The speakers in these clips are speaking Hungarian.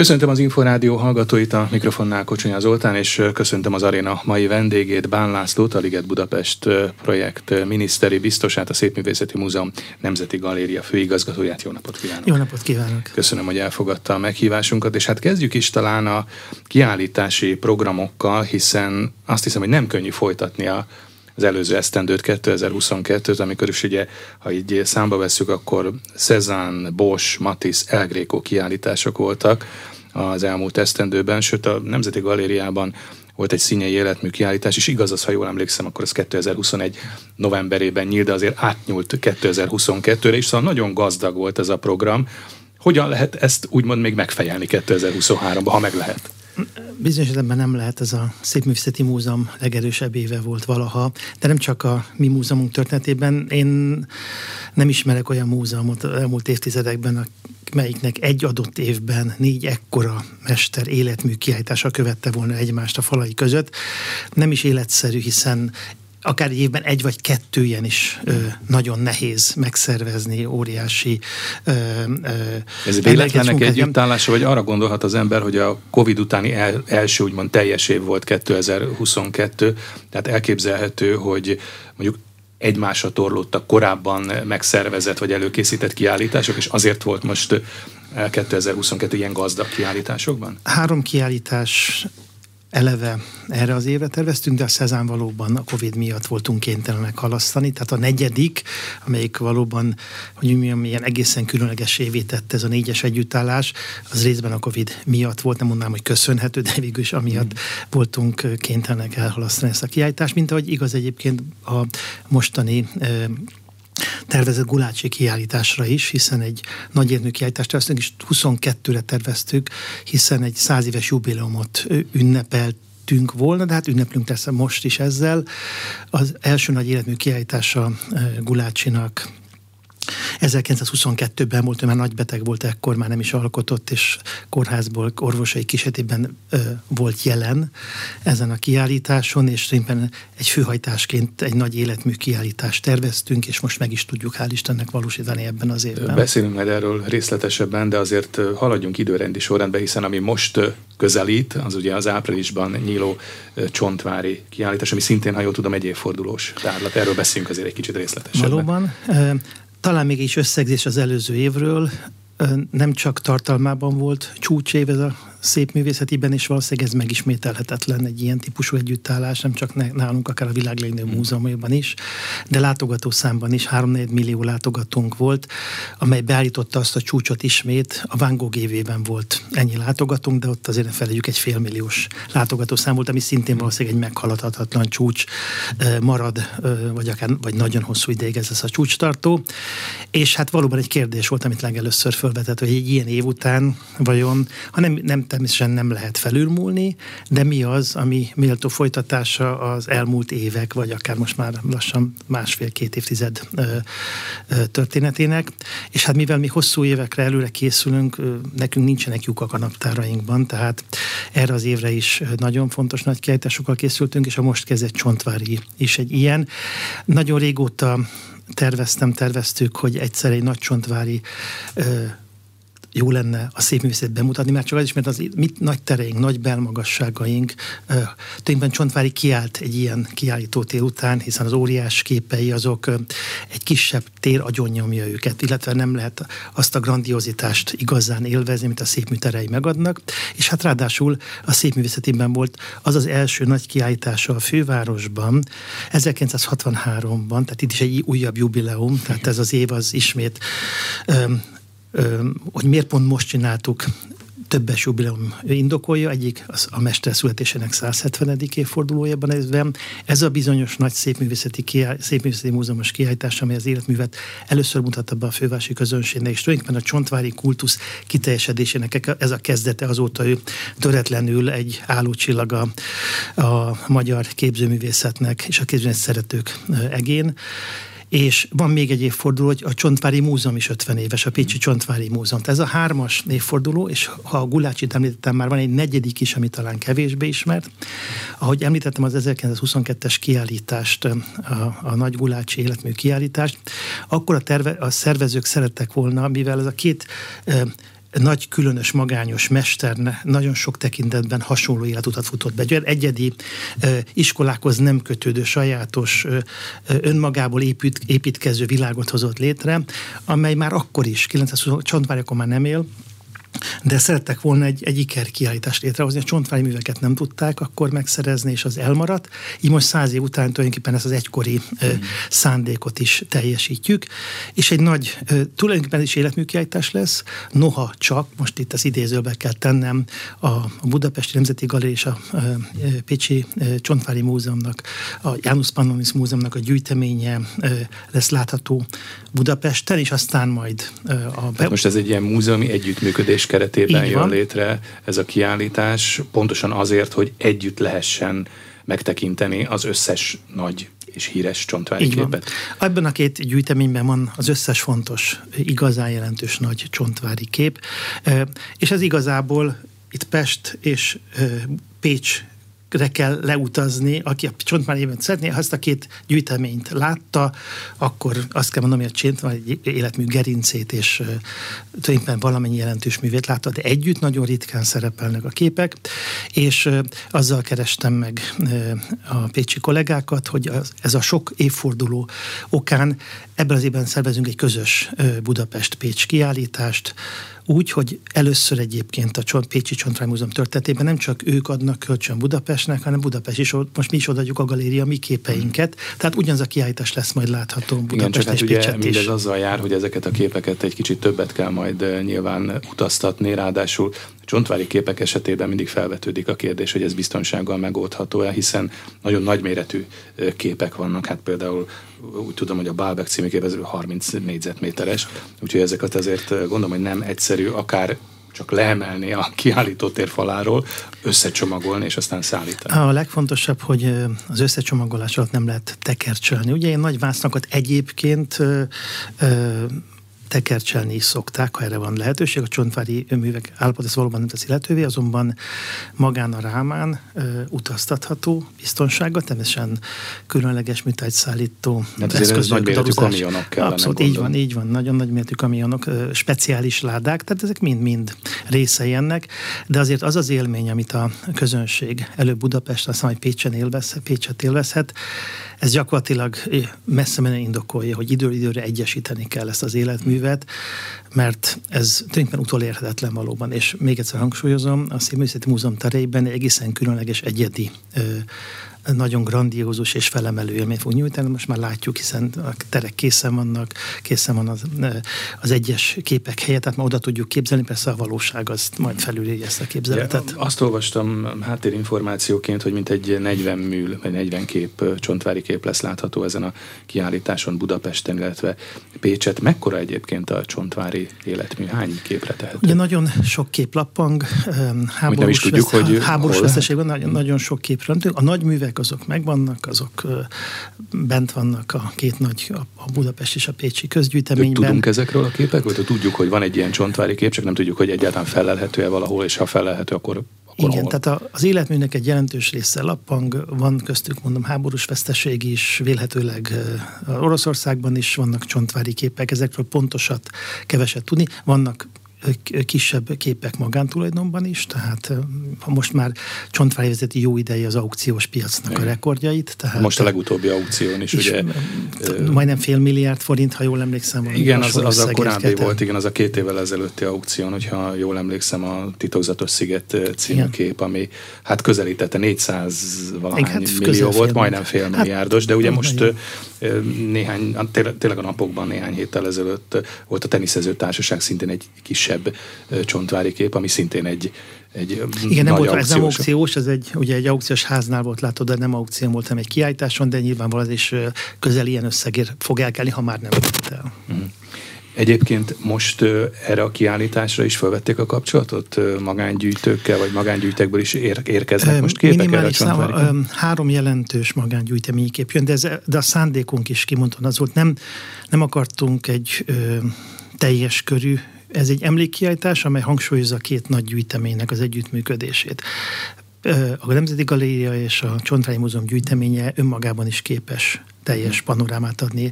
Köszöntöm az Inforádió hallgatóit, a mikrofonnál Kocsonya Zoltán, és köszöntöm az aréna mai vendégét, Bán Lászlót, a Liget Budapest projekt miniszteri biztosát, a Szépművészeti Múzeum Nemzeti Galéria főigazgatóját. Jó napot kívánok! Jó napot kívánok! Köszönöm, hogy elfogadta a meghívásunkat, és hát kezdjük is talán a kiállítási programokkal, hiszen azt hiszem, hogy nem könnyű folytatni a az előző esztendőt, 2022-t, amikor is ugye, ha így számba veszük, akkor Cezanne, Bosch, Matisse, El Greco kiállítások voltak az elmúlt esztendőben, sőt a Nemzeti Galériában volt egy színei életmű kiállítás, és igaz az, ha jól emlékszem, akkor az 2021 novemberében nyílt, de azért átnyúlt 2022-re, és szóval nagyon gazdag volt ez a program. Hogyan lehet ezt úgymond még megfejelni 2023-ban, ha meg lehet? Bizonyos esetben nem lehet, ez a Szépművészeti Múzeum legerősebb éve volt valaha, de nem csak a mi múzeumunk történetében. Én nem ismerek olyan múzeumot elmúlt évtizedekben, melyiknek egy adott évben négy ekkora mester életmű kiállítása követte volna egymást a falai között. Nem is életszerű, hiszen akár egy évben egy vagy kettő ilyen is ö, nagyon nehéz megszervezni, óriási ö, ö, Ez véletlenek együttállása, vagy arra gondolhat az ember, hogy a Covid utáni el, első úgymond teljes év volt 2022, tehát elképzelhető, hogy mondjuk egymásra torlódtak korábban megszervezett vagy előkészített kiállítások, és azért volt most 2022 ilyen gazdag kiállításokban? Három kiállítás eleve erre az évre terveztünk, de a Szezán valóban a Covid miatt voltunk kénytelenek halasztani. Tehát a negyedik, amelyik valóban, hogy mi ilyen egészen különleges évé tette ez a négyes együttállás, az részben a Covid miatt volt, nem mondanám, hogy köszönhető, de végül is amiatt mm. voltunk kénytelenek elhalasztani ezt a kiállítást, mint ahogy igaz egyébként a mostani tervezett Gulácsi kiállításra is, hiszen egy nagy érnő kiállítást terveztünk, és 22-re terveztük, hiszen egy száz éves jubileumot ünnepelt volna, de hát ünneplünk lesz most is ezzel. Az első nagy életmű kiállítása Gulácsinak 1922-ben volt, ő már nagybeteg volt, ekkor már nem is alkotott, és kórházból orvosai kísérletében volt jelen ezen a kiállításon, és tulajdonképpen egy főhajtásként egy nagy életmű kiállítást terveztünk, és most meg is tudjuk hál' Istennek valósítani ebben az évben. Beszélünk majd erről részletesebben, de azért haladjunk időrendi sorrendben, hiszen ami most közelít, az ugye az áprilisban nyíló csontvári kiállítás, ami szintén, ha jól tudom, egy évfordulós tárlat. Erről beszélünk azért egy kicsit részletesebben. Valóban. Talán még is összegzés az előző évről, nem csak tartalmában volt csúcsév ez a szép művészetiben, és valószínűleg ez megismételhetetlen egy ilyen típusú együttállás, nem csak nálunk, akár a világ legnagyobb múzeumaiban is, de látogatószámban is 3 millió látogatónk volt, amely beállította azt a csúcsot ismét, a Van Gogh évében volt ennyi látogatónk, de ott azért felejük egy félmilliós látogatószám volt, ami szintén hmm. valószínűleg egy meghaladhatatlan csúcs marad, vagy akár vagy nagyon hosszú ideig ez lesz a csúcstartó. És hát valóban egy kérdés volt, amit legelőször felvetett, hogy egy ilyen év után vajon, ha nem, nem természetesen nem lehet felülmúlni, de mi az, ami méltó folytatása az elmúlt évek, vagy akár most már lassan másfél-két évtized történetének. És hát mivel mi hosszú évekre előre készülünk, nekünk nincsenek lyukak a naptárainkban, tehát erre az évre is nagyon fontos nagy kiállításokkal készültünk, és a most kezdett Csontvári is egy ilyen. Nagyon régóta terveztem, terveztük, hogy egyszer egy nagy csontvári ö, jó lenne a szép művészet bemutatni, mert csak az is, mert az mit, nagy tereink, nagy belmagasságaink, tulajdonképpen Csontvári kiállt egy ilyen kiállító tér után, hiszen az óriás képei azok egy kisebb tér agyonnyomja őket, illetve nem lehet azt a grandiozitást igazán élvezni, mint a szép műterei megadnak, és hát ráadásul a szép művészetében volt az az első nagy kiállítása a fővárosban, 1963-ban, tehát itt is egy újabb jubileum, tehát ez az év az ismét hogy miért pont most csináltuk, többes jubileum indokolja, egyik az a mester születésének 170. évfordulójában ezben. Ez a bizonyos nagy szépművészeti, kiáll, szépművészeti múzeumos kiállítás, amely az életművet először mutatta be a fővárosi közönségnek, és tulajdonképpen a csontvári kultusz kiteljesedésének ez a kezdete, azóta ő töretlenül egy állócsillaga a magyar képzőművészetnek és a képzőművészet szeretők egén. És van még egy évforduló, hogy a Csontvári Múzeum is 50 éves, a Pécsi Csontvári Múzeum. Tehát ez a hármas évforduló, és ha a Gulácsit említettem, már van egy negyedik is, ami talán kevésbé ismert. Ahogy említettem az 1922-es kiállítást, a, a Nagy Gulácsi életmű kiállítást, akkor a, terve, a szervezők szerettek volna, mivel ez a két nagy, különös, magányos mester nagyon sok tekintetben hasonló életutat futott be. Egy egyedi iskolákhoz nem kötődő, sajátos, önmagából épít, építkező világot hozott létre, amely már akkor is, 920 Csontvári már nem él, de szerettek volna egy, egy iker kiállítást létrehozni, a csontvári műveket nem tudták akkor megszerezni, és az elmaradt. Így most száz év után tulajdonképpen ezt az egykori mm. szándékot is teljesítjük, és egy nagy, tulajdonképpen is életműkiállítás lesz, noha csak, most itt az idézőbe kell tennem, a Budapesti Nemzeti Galéria és a Pécsi Csontvári Múzeumnak, a János Pannonis Múzeumnak a gyűjteménye lesz látható Budapesten, és aztán majd a... Be... most ez egy ilyen múzeumi együttműködés keretében jön létre ez a kiállítás, pontosan azért, hogy együtt lehessen megtekinteni az összes nagy és híres csontvári Így képet. Van. Ebben a két gyűjteményben van az összes fontos, igazán jelentős nagy csontvári kép, és ez igazából itt Pest és Pécs kell leutazni, aki a csontmányében szeretné, ha ezt a két gyűjteményt látta, akkor azt kell mondanom, hogy a csontmány életmű gerincét és tulajdonképpen valamennyi jelentős művét látta, de együtt nagyon ritkán szerepelnek a képek, és azzal kerestem meg a pécsi kollégákat, hogy ez a sok évforduló okán ebben az évben szervezünk egy közös Budapest-Pécs kiállítást, úgy, hogy először egyébként a Pécsi Csontrány Múzeum történetében nem csak ők adnak kölcsön Budapestnek, hanem Budapest is, most mi is odaadjuk a galéria mi képeinket. Tehát ugyanaz a kiállítás lesz majd látható Budapest Igen, csak hát ugye mindez azzal jár, hogy ezeket a képeket egy kicsit többet kell majd nyilván utaztatni, ráadásul csontvári képek esetében mindig felvetődik a kérdés, hogy ez biztonsággal megoldható-e, hiszen nagyon nagyméretű képek vannak, hát például úgy tudom, hogy a Bálbek című kép 30 négyzetméteres, úgyhogy ezeket azért gondolom, hogy nem egyszerű akár csak leemelni a kiállítótér faláról, összecsomagolni és aztán szállítani. A legfontosabb, hogy az összecsomagolás alatt nem lehet tekercselni. Ugye én nagy vásznakat egyébként tekercselni is szokták, ha erre van lehetőség. A csontvári művek állapot ezt valóban nem teszi lehetővé, azonban magán a rámán ö, utaztatható biztonsággal, természetesen különleges műtárgyszállító hát eszközök, nagy kamionok kellene Abszolút, gondolom. így van, így van, nagyon nagy méretű kamionok, ö, speciális ládák, tehát ezek mind-mind részei ennek, de azért az az élmény, amit a közönség előbb Budapest, aztán majd Pécsen élvezhet, Pécset élvezhet, ez gyakorlatilag messze menően indokolja, hogy időről időre egyesíteni kell ezt az életművet, mert ez tulajdonképpen utolérhetetlen valóban. És még egyszer hangsúlyozom, a Színművészeti Múzeum terében egészen különleges, egyedi nagyon grandiózus és felemelő élményt fog nyújtani. Most már látjuk, hiszen a terek készen vannak, készen van az, az egyes képek helye, tehát ma oda tudjuk képzelni, persze a valóság az majd felülírja ezt a képzeletet. Ja, azt olvastam háttérinformációként, hogy mint egy 40 műl, vagy 40 kép, csontvári kép lesz látható ezen a kiállításon Budapesten, illetve Pécset. Mekkora egyébként a csontvári életmű? Hány képre tehető? Ugye nagyon sok kép lappang, háborús, tudjuk, vesz, hogy háborús veszteségben nagyon, nagyon sok képről. A nagy művek azok megvannak, azok bent vannak a két nagy, a Budapest és a Pécsi közgyűjteményben. Tudunk ezekről a képekről? Tudjuk, hogy van egy ilyen csontvári kép, csak nem tudjuk, hogy egyáltalán felelhető-e valahol, és ha felelhető, akkor akkor Igen, hol? tehát az életműnek egy jelentős része lappang, van köztük mondom háborús veszteség is, vélhetőleg Oroszországban is vannak csontvári képek, ezekről pontosat keveset tudni. Vannak kisebb képek magántulajdonban is, tehát most már csontvári vezeti jó ideje az aukciós piacnak Igen. a rekordjait. Tehát most a legutóbbi aukción is, is ugye... Majdnem fél milliárd forint, ha jól emlékszem. Igen, az, az a korábbi volt, igen, az a két évvel ezelőtti aukción, hogyha jól emlékszem, a Titokzatos Sziget című igen. kép, ami hát közelítette 400 valahány hát millió volt, majdnem fél hát, milliárdos, de ugye most néhány, tényleg a napokban néhány héttel ezelőtt volt a teniszező társaság szintén egy kisebb csontvári kép, ami szintén egy, egy Igen, nem volt, ez nem aukciós, ez egy, ugye egy aukciós háznál volt látod, de nem aukció volt, hanem egy kiállításon, de nyilvánvalóan ez is közel ilyen összegért fog elkelni, ha már nem volt el. Mm. Egyébként most erre a kiállításra is felvették a kapcsolatot magángyűjtőkkel, vagy magángyűjtekből is ér- érkeznek most képek erre a szám, Három jelentős magángyűjteményi kép jön, de, ez, de a szándékunk is kimondtam az volt, nem, nem akartunk egy ö, teljes körű ez egy emlékkiállítás, amely hangsúlyozza két nagy gyűjteménynek az együttműködését. A Nemzeti Galéria és a Csontvári Múzeum gyűjteménye önmagában is képes teljes panorámát adni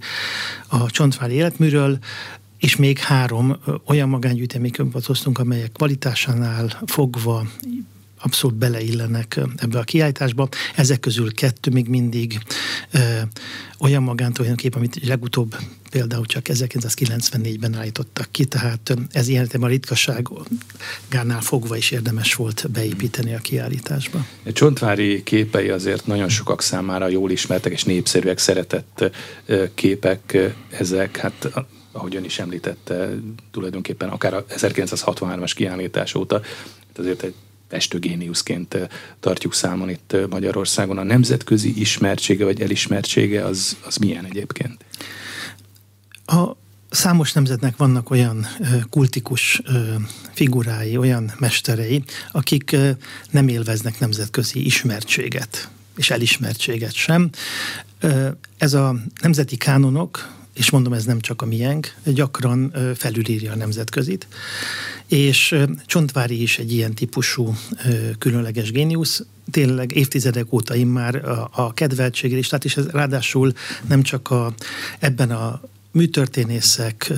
a Csontvári életműről és még három olyan magángyűjteménykönyvet hoztunk, amelyek kvalitásánál fogva abszolút beleillenek ebbe a kiállításba. Ezek közül kettő még mindig ö, olyan magántulajdonképp, amit legutóbb például csak 1994-ben állítottak ki, tehát ez ilyen a ritkaságánál fogva is érdemes volt beépíteni a kiállításba. A Csontvári képei azért nagyon sokak számára jól ismertek és népszerűek, szeretett képek ezek, hát ahogy ön is említette, tulajdonképpen akár a 1963-as kiállítás óta, azért egy festőgéniuszként tartjuk számon itt Magyarországon. A nemzetközi ismertsége vagy elismertsége az, az milyen egyébként? A számos nemzetnek vannak olyan kultikus figurái, olyan mesterei, akik nem élveznek nemzetközi ismertséget és elismertséget sem. Ez a nemzeti kánonok, és mondom, ez nem csak a miénk, gyakran felülírja a nemzetközit, és Csontvári is egy ilyen típusú különleges géniusz, tényleg évtizedek óta immár a, a kedveltséglistát, és ez ráadásul nem csak a, ebben a műtörténészek,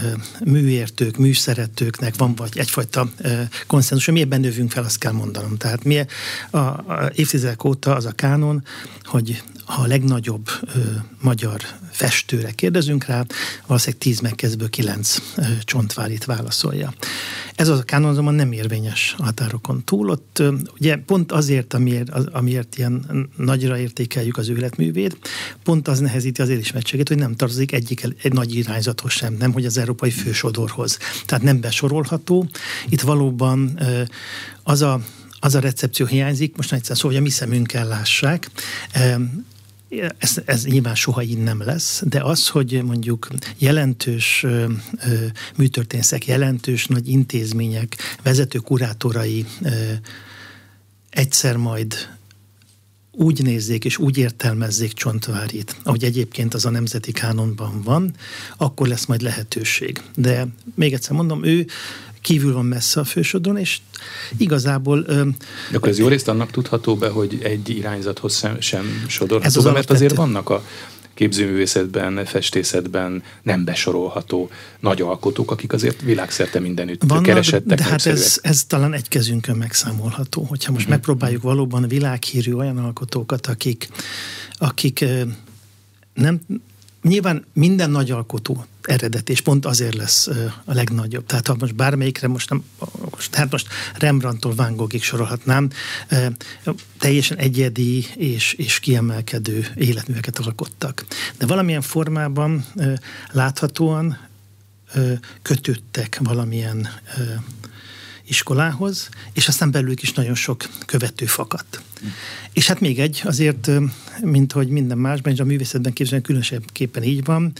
műértők, műszeretőknek van vagy egyfajta konszenzus, mi ebben növünk fel, azt kell mondanom. Tehát mi a, a évtizedek óta az a kánon, hogy ha a legnagyobb ö, magyar festőre kérdezünk rá, valószínűleg tíz megkezdből kilenc ö, csontvárit válaszolja. Ez az a kánon azonban nem érvényes határokon túl. Ott ö, ugye pont azért, amiért, az, amiért ilyen nagyra értékeljük az életművét, pont az nehezíti az elismertséget, hogy nem tartozik egyik egy nagy irányzathoz sem, nem hogy az európai fősodorhoz. Tehát nem besorolható. Itt valóban ö, az a az a recepció hiányzik, most egyszer szóval, hogy a mi szemünkkel lássák. Ez, ez nyilván soha így nem lesz, de az, hogy mondjuk jelentős ö, ö, jelentős nagy intézmények, vezető kurátorai ö, egyszer majd úgy nézzék és úgy értelmezzék Csontvárit, ahogy egyébként az a nemzeti kánonban van, akkor lesz majd lehetőség. De még egyszer mondom, ő kívül van messze a fősodron, és igazából... De akkor ez jó részt annak tudható be, hogy egy irányzathoz sem, sem sodorható be, mert azért vannak a képzőművészetben, festészetben nem besorolható nagy alkotók, akik azért világszerte mindenütt Vannak, keresettek. De hát ez, ez talán egy kezünkön megszámolható. Hogyha most uh-huh. megpróbáljuk valóban világhírű olyan alkotókat, akik, akik nem, nyilván minden nagy alkotó eredet, és pont azért lesz a legnagyobb. Tehát ha most bármelyikre, most nem, most, tehát most Rembrandtól Van Goghig sorolhatnám, teljesen egyedi és, és kiemelkedő életműveket alkottak. De valamilyen formában láthatóan kötődtek valamilyen iskolához, és aztán belőlük is nagyon sok követő fakadt. Mm. És hát még egy, azért, mint hogy minden másban, és a művészetben képzelni különösebben így van,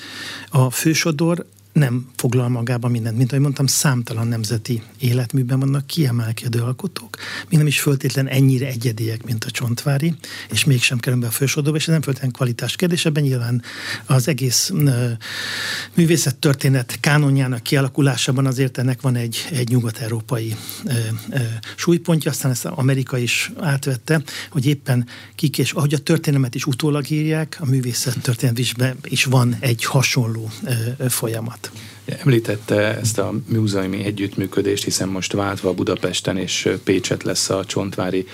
a fősodor nem foglal magában mindent. Mint ahogy mondtam, számtalan nemzeti életműben vannak kiemelkedő alkotók, mi nem is föltétlen ennyire egyediek, mint a Csontvári, és mégsem kerül be a fősodorba, és ez nem föltétlen kvalitás kérdés, ebben nyilván az egész művészet történet kánonjának kialakulásában azért ennek van egy, egy nyugat-európai ö, ö, súlypontja, aztán ezt Amerika is átvette, hogy éppen kik, és ahogy a történelmet is utólag írják, a művészet történetben is van egy hasonló ö, folyamat. Említette ezt a múzeumi együttműködést, hiszen most váltva Budapesten és Pécset lesz a Csontvári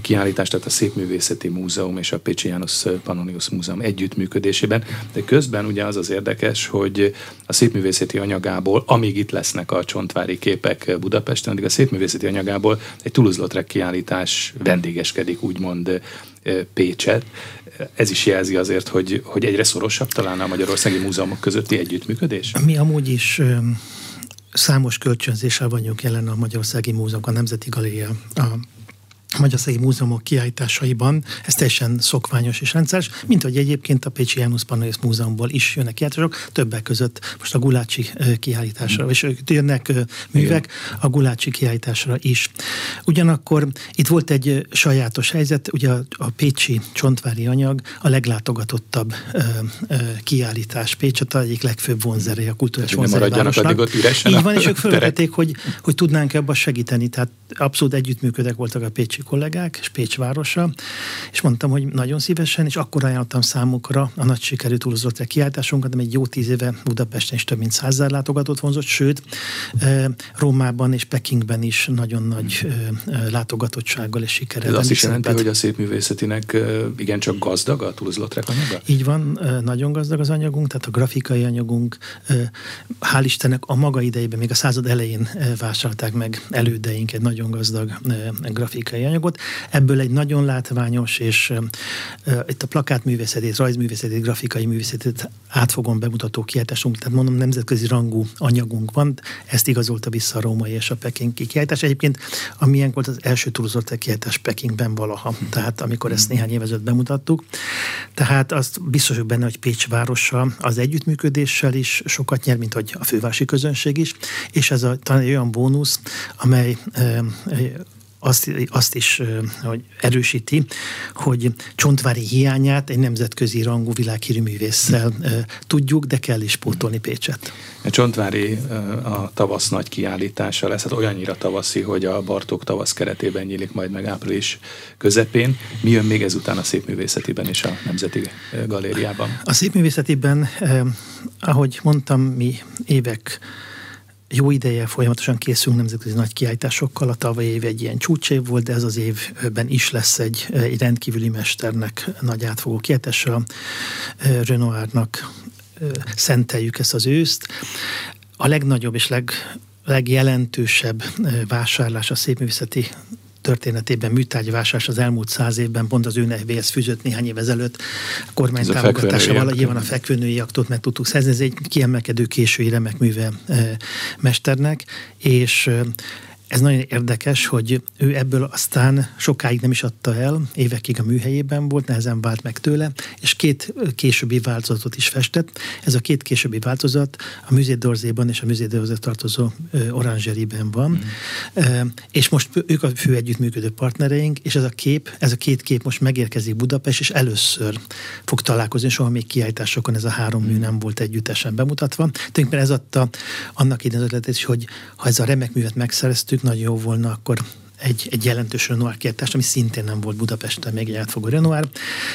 kiállítás, tehát a Szépművészeti Múzeum és a Pécsi János Pannonius Múzeum együttműködésében. De közben ugye az az érdekes, hogy a szépművészeti anyagából, amíg itt lesznek a Csontvári képek Budapesten, addig a szépművészeti anyagából egy Toulouse-Lautrec kiállítás vendégeskedik, úgymond Pécset ez is jelzi azért, hogy, hogy egyre szorosabb talán a magyarországi múzeumok közötti együttműködés? Mi amúgy is számos kölcsönzéssel vagyunk jelen a Magyarországi Múzeum, a Nemzeti Galéria, a Magyarországi Múzeumok kiállításaiban, ez teljesen szokványos és rendszeres, mint hogy egyébként a Pécsi János Pannonius Múzeumból is jönnek kiállítások, többek között most a Gulácsi kiállításra, és jönnek művek a Gulácsi kiállításra is. Ugyanakkor itt volt egy sajátos helyzet, ugye a, a Pécsi csontvári anyag a leglátogatottabb ö, ö, kiállítás. Pécset, egyik legfőbb vonzerei a kulturális vonzerei Így van, és ők felvetették, hogy, hogy tudnánk ebben segíteni, tehát abszolút együttműködek voltak a Pécsi kollégák, és Pécs városa, és mondtam, hogy nagyon szívesen, és akkor ajánlottam számukra a nagy sikerű túlzott kiáltásunkat, de egy jó tíz éve Budapesten is több mint százzár látogatót vonzott, sőt, Rómában és Pekingben is nagyon nagy látogatottsággal és sikerrel. Ez azt is jelenti, hogy a szépművészetinek igencsak gazdag a túlzott anyaga? Így van, nagyon gazdag az anyagunk, tehát a grafikai anyagunk, hál' Istennek a maga idejében, még a század elején vásárolták meg elődeink egy nagyon gazdag grafikai anyagot. Ebből egy nagyon látványos, és itt a plakátművészetét, rajzművészetét, grafikai művészetét átfogom bemutató kiáltásunk, tehát mondom, nemzetközi rangú anyagunk van, ezt igazolta vissza a római és a pekingi kiáltás. Egyébként a volt az első túlzott kiáltás Pekingben valaha, tehát amikor ezt néhány évezet bemutattuk. Tehát azt biztos benne, hogy Pécs városa az együttműködéssel is sokat nyer, mint hogy a fővárosi közönség is, és ez a, talán egy olyan bónusz, amely azt, azt is hogy erősíti, hogy Csontvári hiányát egy nemzetközi rangú világhírű művésszel tudjuk, de kell is pótolni Pécset. A Csontvári a tavasz nagy kiállítása lesz, hát olyannyira tavaszi, hogy a Bartók tavasz keretében nyílik majd meg április közepén. Mi jön még ezután a szépművészetiben és a Nemzeti Galériában? A szépművészetiben, ahogy mondtam, mi évek jó ideje folyamatosan készülünk nemzetközi nagy kiállításokkal. A tavalyi év egy ilyen csúcsév volt, de ez az évben is lesz egy, egy rendkívüli mesternek nagy átfogó kiállítása. A Renoirnak szenteljük ezt az őszt. A legnagyobb és leg, legjelentősebb vásárlás a szépművészeti történetében műtárgyvásárlás az elmúlt száz évben pont az ő nevéhez fűzött néhány év ezelőtt a kormány támogatásával nyilván a fekvőnői aktot meg tudtuk szerzni. Ez egy kiemelkedő késői remek műve e, mesternek, és e, ez nagyon érdekes, hogy ő ebből aztán sokáig nem is adta el, évekig a műhelyében volt, nehezen vált meg tőle, és két későbbi változatot is festett. Ez a két későbbi változat a Musée és a Musée tartozó oranzseriben van, mm. és most ők a fő együttműködő partnereink, és ez a kép, ez a két kép most megérkezik Budapest, és először fog találkozni, soha még kiállításokon ez a három mű nem volt együttesen bemutatva. Tulajdonképpen ez adta annak idén ötletet is, hogy ha ez a remek művet megszereztük, nagyon jó volna akkor egy, egy jelentős Renoir kiállítást, ami szintén nem volt Budapesten még egy átfogó Renoir.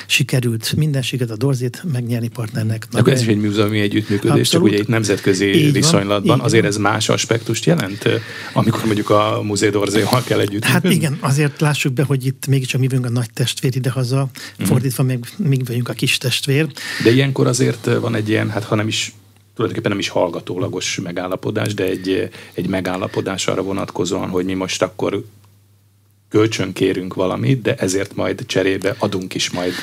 Sikerült minden siket a Dorzét megnyerni partnernek. Akkor ez is egy múzeumi együttműködés, Abszolút. csak ugye itt nemzetközi Így viszonylatban. Van, azért van. ez más aspektust jelent, amikor mondjuk a Múzeum Dorzéval kell együtt. Hát igen, azért lássuk be, hogy itt mégiscsak mi vagyunk a nagy testvér idehaza, mm. fordítva még, még vagyunk a kis testvér. De ilyenkor azért van egy ilyen, hát ha nem is tulajdonképpen nem is hallgatólagos megállapodás, de egy, egy megállapodás arra vonatkozóan, hogy mi most akkor kölcsön kérünk valamit, de ezért majd cserébe adunk is majd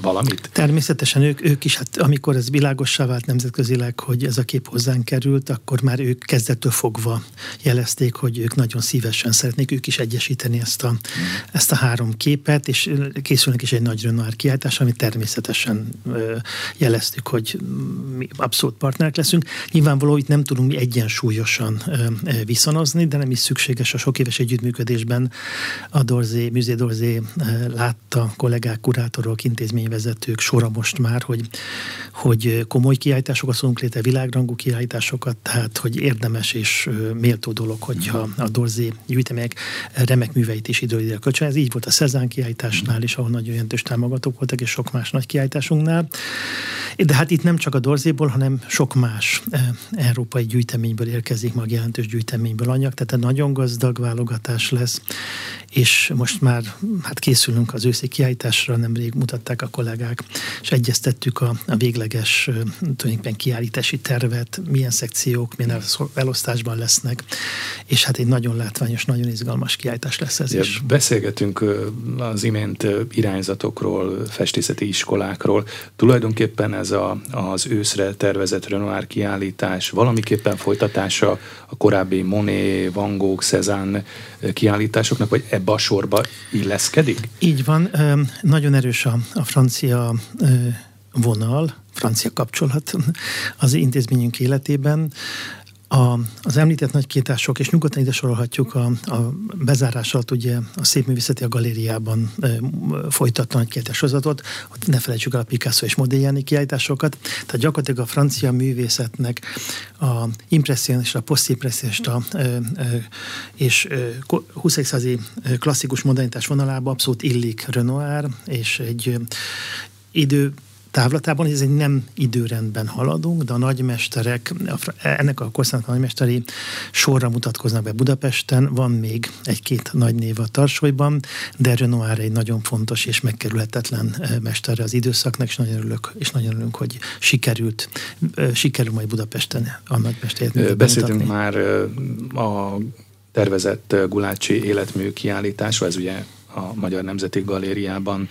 valamit? Természetesen ők, ők is, hát amikor ez világossá vált nemzetközileg, hogy ez a kép hozzánk került, akkor már ők kezdettől fogva jelezték, hogy ők nagyon szívesen szeretnék ők is egyesíteni ezt a, ezt a három képet, és készülnek is egy nagy Renoir kiáltás, amit természetesen ö, jeleztük, hogy mi abszolút partnerek leszünk. Nyilvánvaló, itt nem tudunk mi egyensúlyosan ö, viszonozni, de nem is szükséges a sok éves együttműködésben a Dorzé, Műzé Dorzé eh, látta kollégák, kurátorok, intézményvezetők sora most már, hogy, hogy komoly kiállításokat szólunk létre, világrangú kiállításokat, tehát hogy érdemes és méltó dolog, hogyha a Dorzé gyűjtemények remek műveit is időre kölcsön. Ez így volt a Szezán kiállításnál is, ahol nagyon jelentős támogatók voltak, és sok más nagy kiállításunknál. De hát itt nem csak a Dorzéból, hanem sok más eh, európai gyűjteményből érkezik mag jelentős gyűjteményből anyag, tehát egy nagyon gazdag válogatás lesz, és most már hát készülünk az őszi kiállításra, nemrég mutatták a kollégák, és egyeztettük a, a végleges tulajdonképpen kiállítási tervet, milyen szekciók, milyen elosztásban lesznek, és hát egy nagyon látványos, nagyon izgalmas kiállítás lesz ez ja, is. Beszélgetünk az imént irányzatokról, festészeti iskolákról. Tulajdonképpen ez a, az őszre tervezett Renoir kiállítás valamiképpen folytatása a korábbi Monet, Van Gogh, Cézanne kiállításoknak, vagy ebbe a sorba illeszkedik? Így van, nagyon erős a, a francia vonal, francia kapcsolat az intézményünk életében. A, az említett nagykétások, és nyugodtan ide sorolhatjuk a, a bezárás alatt ugye a Szépművészeti a galériában e, folytatta nagykétás sorozatot, ott ne felejtsük el a Picasso és Modigliani kiállításokat, tehát gyakorlatilag a francia művészetnek a impressionista, a posztimpressionista e, e, és e, 20. századi klasszikus modernitás vonalába abszolút illik Renoir, és egy idő távlatában, ez egy nem időrendben haladunk, de a nagymesterek, ennek a korszaknak a nagymesteri sorra mutatkoznak be Budapesten, van még egy-két nagy név a tarsolyban, de Renoir egy nagyon fontos és megkerülhetetlen eh, mestere az időszaknak, és nagyon örülök, és nagyon örülünk, hogy sikerült, eh, sikerül majd Budapesten a nagymesteret Beszéltünk mutatni. már a tervezett Gulácsi életmű kiállításról, ez ugye a Magyar Nemzeti Galériában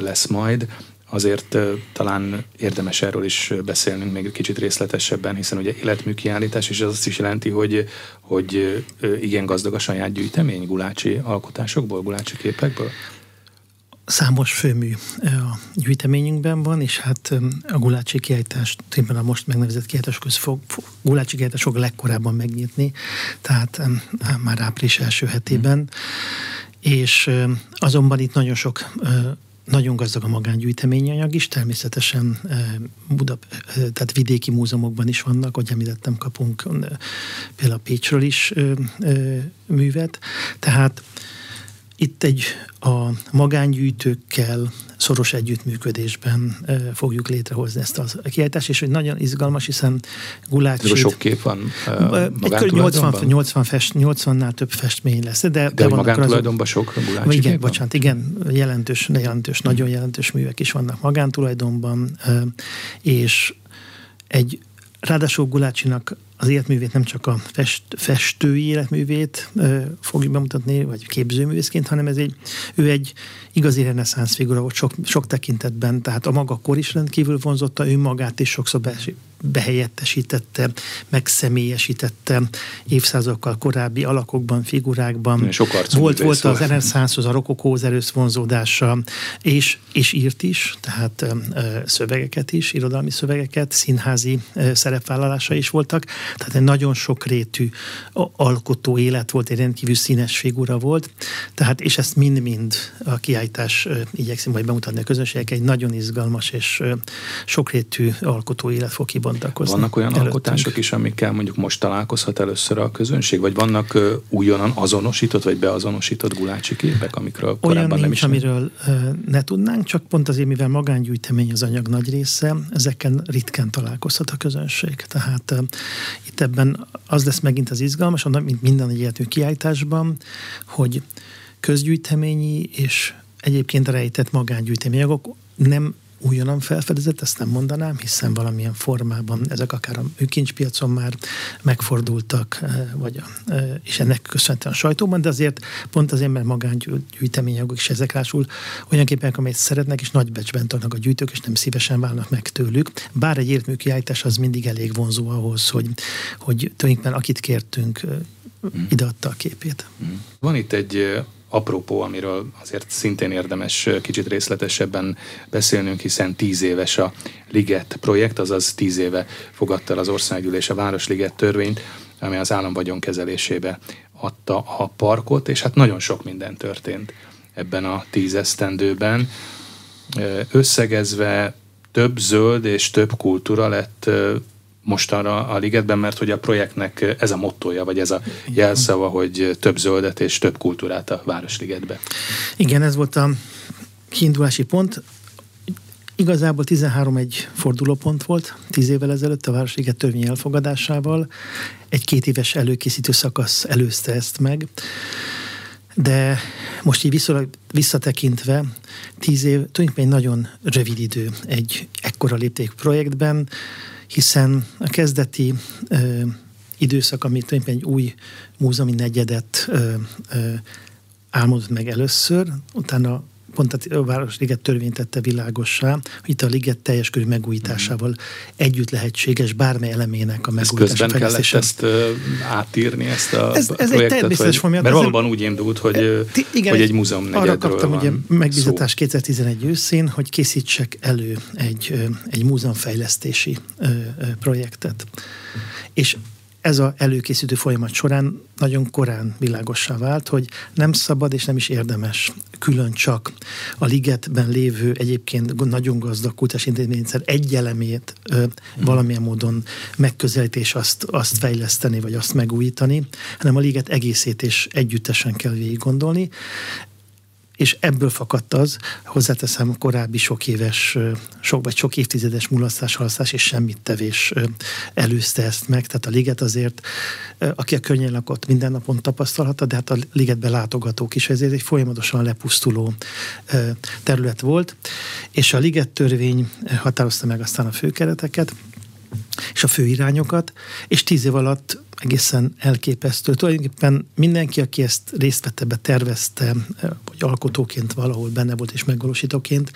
lesz majd azért talán érdemes erről is beszélnünk még egy kicsit részletesebben, hiszen ugye életmű kiállítás, és az azt is jelenti, hogy, hogy igen gazdag a saját gyűjtemény gulácsi alkotásokból, gulácsi képekből? Számos főmű a gyűjteményünkben van, és hát a gulácsi kiállítás, tényleg a most megnevezett kiállítás köz fog, gulácsi kiállítás fog legkorábban megnyitni, tehát már április első hetében, mm. és azonban itt nagyon sok nagyon gazdag a magángyűjteményanyag is, természetesen Buda, tehát vidéki múzeumokban is vannak, hogy említettem, kapunk például Pécsről is művet. Tehát itt egy a magángyűjtőkkel szoros együttműködésben fogjuk létrehozni ezt a kiállítást, és hogy nagyon izgalmas, hiszen Gulácsi... sok kép van egy 80, 80, fest, 80-nál több festmény lesz. De, de, de van magántulajdonban sok Gulácsi Igen, bocsánat, igen, jelentős, jelentős, hmm. nagyon jelentős művek is vannak magántulajdonban, és egy Ráadásul Gulácsinak az életművét nem csak a fest, festői életművét ö, fogjuk bemutatni, vagy képzőművészként, hanem ez egy, ő egy igazi reneszánsz figura volt sok, sok tekintetben, tehát a maga kor is rendkívül vonzotta, ő magát is sokszor behelyettesítette, megszemélyesítette évszázadokkal korábbi alakokban, figurákban. volt, volt az Renaissancehoz a rokokóhoz elősz vonzódása, és, és írt is, tehát ö, szövegeket is, irodalmi szövegeket, színházi ö, szerepvállalása is voltak, tehát egy nagyon sokrétű alkotó élet volt, egy rendkívül színes figura volt, tehát és ezt mind-mind a kiállítás igyekszem majd bemutatni a közönségek, egy nagyon izgalmas és sokrétű alkotó élet fog kibontakozni. Vannak olyan előttünk. alkotások is, amikkel mondjuk most találkozhat először a közönség, vagy vannak újonnan azonosított vagy beazonosított gulácsi képek, amikről olyan nincs, nem is amiről ne tudnánk, csak pont azért, mivel magángyűjtemény az anyag nagy része, ezeken ritkán találkozhat a közönség. Tehát itt ebben az lesz megint az izgalmas, mint minden egyetű kiállításban, hogy közgyűjteményi és egyébként rejtett magángyűjtemények nem újonnan felfedezett, ezt nem mondanám, hiszen valamilyen formában ezek akár a műkincspiacon már megfordultak, eh, vagy a, eh, és ennek köszönhetően a sajtóban, de azért pont azért, mert magángyűjtemények is ezek rásul olyan képek, amelyet szeretnek, és nagy becsben tartnak a gyűjtők, és nem szívesen válnak meg tőlük. Bár egy értmű kiállítás az mindig elég vonzó ahhoz, hogy, hogy tulajdonképpen akit kértünk, mm. ideadta a képét. Mm. Van itt egy apropó, amiről azért szintén érdemes kicsit részletesebben beszélnünk, hiszen tíz éves a Liget projekt, azaz tíz éve fogadta el az országgyűlés a Városliget törvényt, ami az állam vagyonkezelésébe adta a parkot, és hát nagyon sok minden történt ebben a tíz esztendőben. Összegezve több zöld és több kultúra lett mostanra a ligetben, mert hogy a projektnek ez a mottoja, vagy ez a jelszava, hogy több zöldet és több kultúrát a Városligetbe. Igen, ez volt a kiindulási pont. Igazából 13 egy fordulópont volt, 10 évvel ezelőtt a Városliget törvény elfogadásával. Egy két éves előkészítő szakasz előzte ezt meg. De most így viszonylag visszatekintve, tíz év tulajdonképpen egy nagyon rövid idő egy ekkora lépték projektben, hiszen a kezdeti ö, időszak, amit egy új múzeumi negyedet ö, ö, álmodott meg először, utána pont a Városliget törvény tette világossá, hogy itt a liget teljes körű megújításával mm. együtt lehetséges bármely elemének a megújítása. Közben kellett ezt uh, átírni, ezt a ez, ez projektet, egy természetes vagy, Mert valóban úgy indult, hogy, e, igen, hogy egy múzeum Arra kaptam van ugye megbízatást 2011 őszén, hogy készítsek elő egy, egy múzeumfejlesztési projektet. És ez a előkészítő folyamat során nagyon korán világossá vált, hogy nem szabad és nem is érdemes külön csak a ligetben lévő egyébként nagyon gazdag kutatásintézményrendszer egy elemét ö, mm. valamilyen módon megközelítés azt, azt fejleszteni, vagy azt megújítani, hanem a liget egészét és együttesen kell végig gondolni és ebből fakadt az, hozzáteszem a korábbi sok éves, sok vagy sok évtizedes mulasztás, halasztás és semmit tevés előzte ezt meg. Tehát a liget azért, aki a környén lakott, minden napon tapasztalhatta, de hát a ligetbe látogatók is, ezért egy folyamatosan lepusztuló terület volt. És a liget törvény határozta meg aztán a főkereteket, és a főirányokat, és tíz év alatt egészen elképesztő. Tulajdonképpen mindenki, aki ezt részt vette be, tervezte, vagy alkotóként valahol benne volt és megvalósítóként,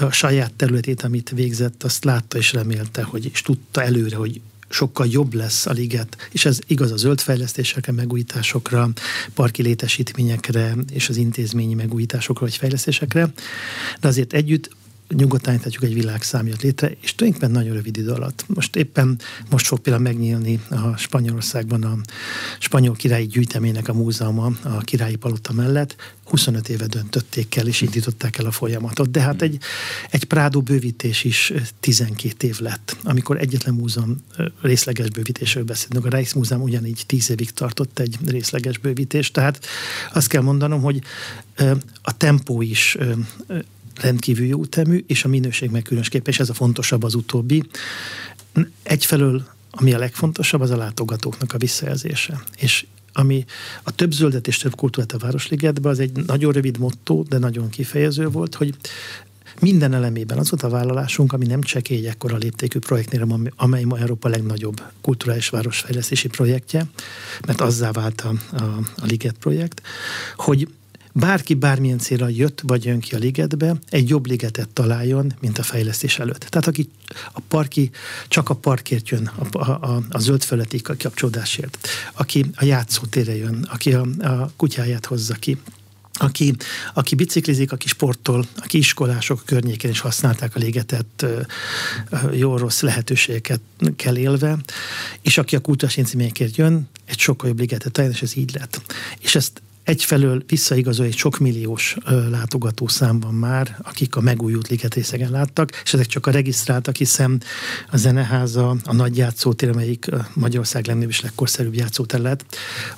a saját területét, amit végzett, azt látta és remélte, hogy és tudta előre, hogy sokkal jobb lesz a liget, és ez igaz a zöldfejlesztésekre, megújításokra, parki létesítményekre és az intézményi megújításokra vagy fejlesztésekre, de azért együtt nyugodtan egy világszám jött létre, és tulajdonképpen nagyon rövid idő alatt. Most éppen most fog például megnyílni a Spanyolországban a Spanyol Királyi Gyűjteménynek a múzeuma a Királyi Palota mellett. 25 éve döntötték el, és indították el a folyamatot. De hát egy, egy Prádó bővítés is 12 év lett, amikor egyetlen múzeum részleges bővítésről beszélünk. A Rijksmúzeum ugyanígy 10 évig tartott egy részleges bővítés. Tehát azt kell mondanom, hogy a tempó is rendkívül jó ütemű, és a minőség meg különösképpen, és ez a fontosabb az utóbbi. Egyfelől, ami a legfontosabb, az a látogatóknak a visszajelzése. És ami a több zöldet és több kultúrát a Városligetben, az egy nagyon rövid motto, de nagyon kifejező volt, hogy minden elemében az volt a vállalásunk, ami nem csekély ekkora léptékű projektnél, amely ma Európa legnagyobb kulturális városfejlesztési projektje, mert azzá vált a, a, a Liget projekt, hogy bárki bármilyen célra jött vagy jön ki a ligetbe, egy jobb ligetet találjon, mint a fejlesztés előtt. Tehát aki a parki, csak a parkért jön, a, a, a zöld felületi kapcsolódásért, aki a játszótére jön, aki a, a kutyáját hozza ki, aki, aki biciklizik, aki sportol, aki iskolások környékén is használták a ligetet jó-rossz lehetőségeket kell élve, és aki a kultúrás intézményekért jön, egy sokkal jobb ligetet talán, és ez így lett. És ezt egyfelől visszaigazol egy sok milliós látogató számban már, akik a megújult ligetrészegen láttak, és ezek csak a regisztráltak, hiszen a Zeneháza, a nagy játszótér, amelyik Magyarország legnagyobb és legkorszerűbb játszóterület,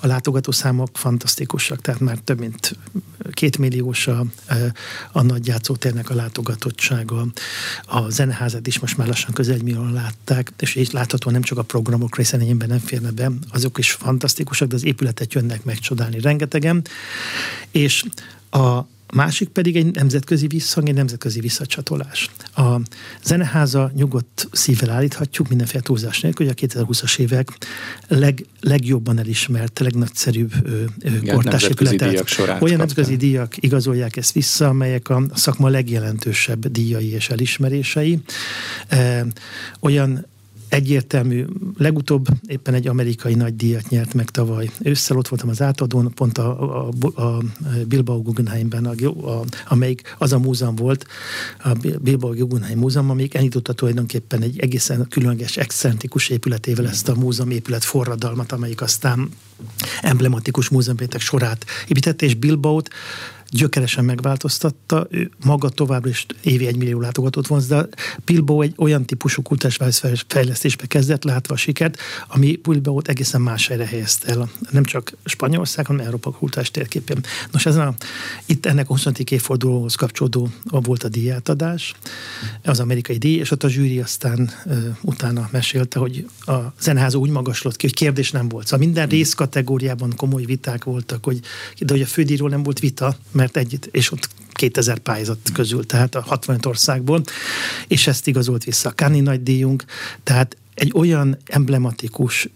a látogató számok fantasztikusak, tehát már több mint két milliós a, a nagy játszótérnek a látogatottsága. A Zeneházat is most már lassan közel egy millióan látták, és így láthatóan nem csak a programok hiszen enyémben nem férne be, azok is fantasztikusak, de az épületet jönnek megcsodálni rengetegen, nem. És a másik pedig egy nemzetközi visszhang, egy nemzetközi visszacsatolás. A zeneháza nyugodt szívvel állíthatjuk, mindenféle túlzás nélkül, hogy a 2020-as évek leg, legjobban elismert, legnagyszerűbb kortás épületet. Olyan nemzetközi díjak igazolják ezt vissza, amelyek a szakma legjelentősebb díjai és elismerései. Olyan egyértelmű, legutóbb éppen egy amerikai nagy díjat nyert meg tavaly. Ősszel ott voltam az átadón, pont a, a, a Bilbao Guggenheimben, a, a, amelyik az a múzeum volt, a Bilbao Guggenheim múzeum, amelyik elindította tulajdonképpen egy egészen különleges, excentrikus épületével ezt a múzeum épület forradalmat, amelyik aztán emblematikus múzeumpétek sorát építette, és Bilbaót gyökeresen megváltoztatta, ő maga továbbra is évi egy millió látogatót vonz, de Bilbao egy olyan típusú kultúrás fejlesztésbe kezdett, látva a sikert, ami Bilbaót egészen más helyre helyezte el, nem csak Spanyolország, hanem Európa kultúrás térképén. Nos, ezen a, itt ennek a 20. évfordulóhoz kapcsolódó volt a díjátadás, az amerikai díj, és ott a zsűri aztán utána mesélte, hogy a zeneházó úgy magaslott ki, hogy kérdés nem volt. Szóval minden részkategóriában komoly viták voltak, hogy, de hogy a fődíjról nem volt vita, mert együtt, és ott 2000 pályázat közül, tehát a 60 országból, és ezt igazolt vissza a Káni nagy díjunk, tehát egy olyan emblematikus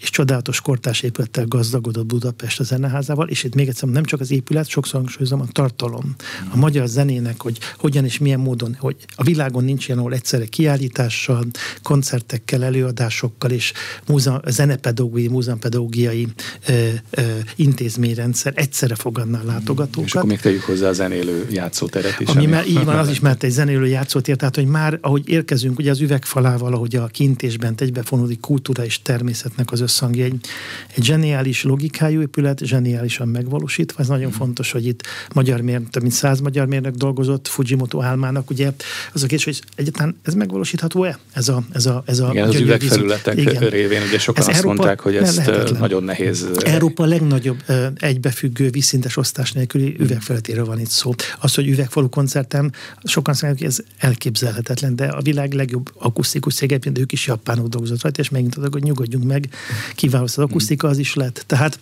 és csodálatos kortás épülettel gazdagodott Budapest a zeneházával, és itt még egyszer nem csak az épület, sokszor hangsúlyozom a tartalom. A magyar zenének, hogy hogyan és milyen módon, hogy a világon nincs ilyen, ahol egyszerre kiállítással, koncertekkel, előadásokkal és múzeum, zenepedagógiai, múzeumpedagógiai ö, ö, intézményrendszer egyszerre fogadná a látogatókat. És akkor még tegyük hozzá a zenélő játszóteret is. Ami, ami már így van, az is mert egy zenélő játszótér, tehát hogy már ahogy érkezünk, ugye az üvegfalával, ahogy a kintésben amiben egybefonódik kultúra és természetnek az összhangja. Egy, egy zseniális logikájú épület, zseniálisan megvalósítva. Ez nagyon mm. fontos, hogy itt magyar mérnök, több mint száz magyar mérnök dolgozott Fujimoto álmának. Ugye az a kérdés, hogy egyáltalán ez megvalósítható-e? Ez a, ez a, ez a Igen, az üvegfelületek Igen. révén ugye sokan ez azt Európa mondták, hogy ezt lehetetlen. nagyon nehéz. Európa legnagyobb egybefüggő vízszintes osztás nélküli üvegfelületéről van itt szó. Az, hogy üvegfalú koncertem, sokan mondják, hogy ez elképzelhetetlen, de a világ legjobb akusztikus cége, de ők is japánok dolgozott rajta, és megint adok, hogy nyugodjunk meg, kiváló az akusztika, az is lett. Tehát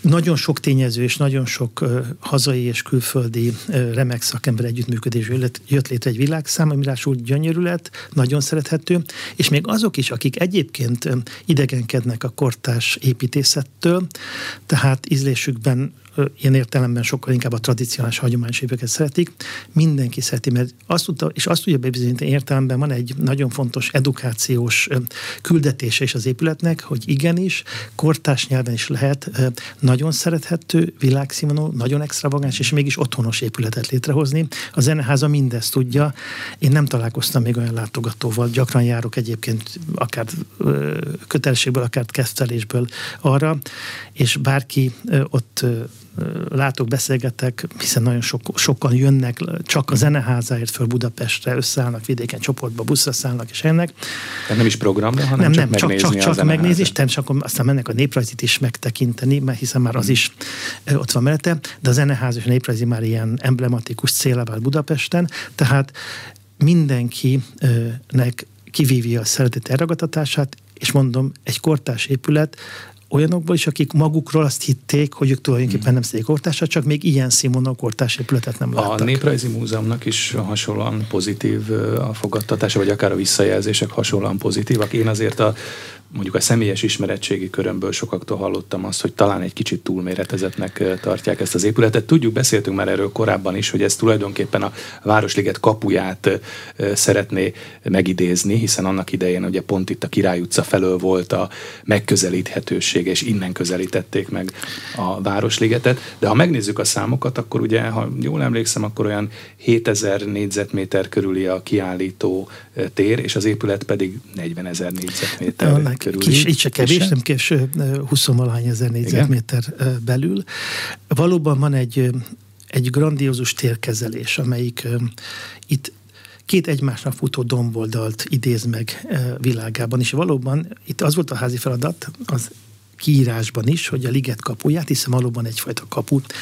nagyon sok tényező és nagyon sok uh, hazai és külföldi uh, remek szakember együttműködés jött létre egy világszám, ami rásul gyönyörű lett, nagyon szerethető, és még azok is, akik egyébként idegenkednek a kortás építészettől, tehát ízlésükben ilyen értelemben sokkal inkább a tradicionális hagyományos éveket szeretik. Mindenki szereti, mert azt tudta, és azt tudja bebizonyítani értelemben van egy nagyon fontos edukációs küldetése is az épületnek, hogy igenis, kortás nyelven is lehet nagyon szerethető, világszínvonalú, nagyon extravagáns, és mégis otthonos épületet létrehozni. A zeneháza mindezt tudja. Én nem találkoztam még olyan látogatóval, gyakran járok egyébként akár kötelességből, akár kezdtelésből arra, és bárki ott látok, beszélgetek, hiszen nagyon sok, sokan jönnek csak a zeneházáért föl Budapestre, összeállnak vidéken csoportba, buszra szállnak és ennek. Tehát nem is programra, hanem nem, csak nem, megnézni csak, csak, csak megnézni, és természetesen aztán mennek a néprajzit is megtekinteni, mert hiszen már az is ott van mellette, de a zeneház és a néprajzi már ilyen emblematikus célra vált Budapesten, tehát mindenkinek kivívja a szeretet elragadtatását, és mondom, egy kortás épület olyanokból is, akik magukról azt hitték, hogy ők tulajdonképpen nem szeretik kortásat, csak még ilyen színvonalú kortás épületet nem láttak. A Néprajzi Múzeumnak is hasonlóan pozitív a fogadtatása, vagy akár a visszajelzések hasonlóan pozitívak. Én azért a mondjuk a személyes ismeretségi körömből sokaktól hallottam azt, hogy talán egy kicsit túlméretezetnek tartják ezt az épületet. Tudjuk, beszéltünk már erről korábban is, hogy ez tulajdonképpen a Városliget kapuját szeretné megidézni, hiszen annak idején ugye pont itt a Király utca felől volt a megközelíthetőség, és innen közelítették meg a Városligetet. De ha megnézzük a számokat, akkor ugye, ha jól emlékszem, akkor olyan 7000 négyzetméter körüli a kiállító tér, és az épület pedig 40 ezer négyzetméter körül. Kis, így se kevés, nem kés 20 valahány ezer négyzetméter Igen? belül. Valóban van egy, egy grandiózus térkezelés, amelyik itt két egymásnak futó domboldalt idéz meg világában, és valóban itt az volt a házi feladat, az kiírásban is, hogy a liget kapuját, hiszen valóban egyfajta kaput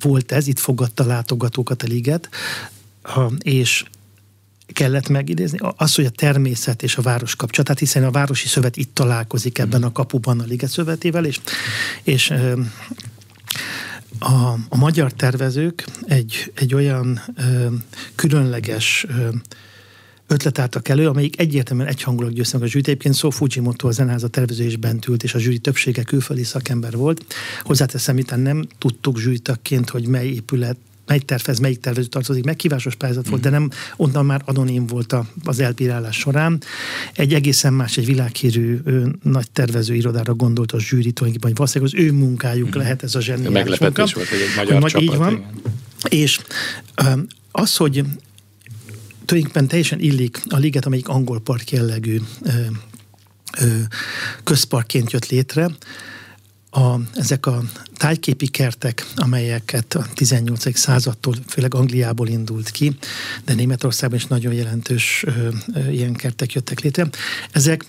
volt ez, itt fogadta látogatókat a liget, és kellett megidézni, az, hogy a természet és a város kapcsolatát, hiszen a Városi Szövet itt találkozik ebben a kapuban a Liget Szövetével, és, és a, a magyar tervezők egy, egy olyan ö, különleges ö, ötlet álltak elő, amelyik egyértelműen egyhangulag győzte meg a zsűrit. Egyébként Szó Fujimoto, a zeneháza tervező is bent ült, és a zsűri többsége külföldi szakember volt. Hozzáteszem, itt nem tudtuk zsűritakként, hogy mely épület mely tervez, melyik tervező tartozik, meghívásos pályázat volt, de nem onnan már anonim volt a, az elbírálás során. Egy egészen más, egy világhírű ő, nagy tervező irodára gondolt a zsűri tulajdonképpen, hogy valószínűleg az ő munkájuk mm. lehet ez a zseniális Meglepetés munka. volt, hogy egy magyar hogy csapat. Így van. Igen. És az, hogy tulajdonképpen teljesen illik a liget, amelyik angol park jellegű ö, ö, közparkként jött létre, a, ezek a tájképi kertek, amelyeket a 18. századtól, főleg Angliából indult ki, de Németországban is nagyon jelentős ö, ö, ilyen kertek jöttek létre. Ezek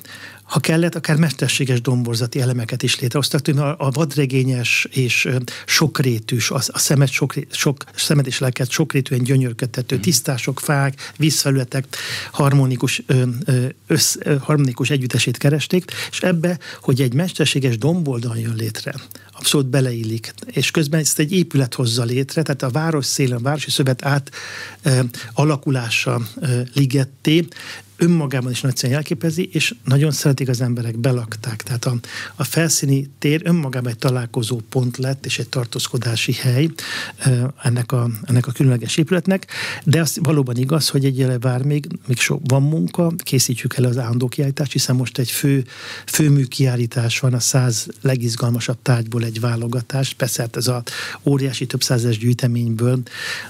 ha kellett, akár mesterséges domborzati elemeket is létrehoztak. A, a vadregényes és sokrétűs, a, a szemet, sok, sok, szemet és lelket sokrétűen gyönyörködtető mm. tisztások, fák, vízfelületek harmonikus, össz, harmonikus együttesét keresték, és ebbe, hogy egy mesterséges domboldal jön létre, abszolút beleillik. És közben ezt egy épület hozza létre, tehát a város szélen, a városi szövet át e, alakulása e, ligetté önmagában is nagyszerűen jelképezi, és nagyon szeretik az emberek, belakták. Tehát a, a felszíni tér önmagában egy találkozó pont lett, és egy tartózkodási hely ennek a, ennek a különleges épületnek, de az valóban igaz, hogy egyre vár még, még sok van munka, készítjük el az állandó kiállítást, hiszen most egy fő, főmű kiállítás van a száz legizgalmasabb tárgyból egy válogatás, persze hát ez a óriási több százes gyűjteményből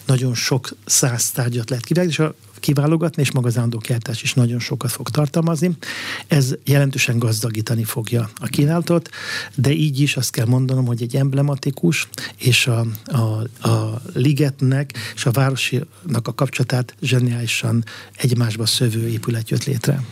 nagyon sok száz tárgyat lehet kivágni, és a kiválogatni, és maga az állandó is nagyon sokat fog tartalmazni. Ez jelentősen gazdagítani fogja a kínálatot, de így is azt kell mondanom, hogy egy emblematikus, és a, a, a ligetnek és a városinak a kapcsolatát zseniálisan egymásba szövő épület jött létre.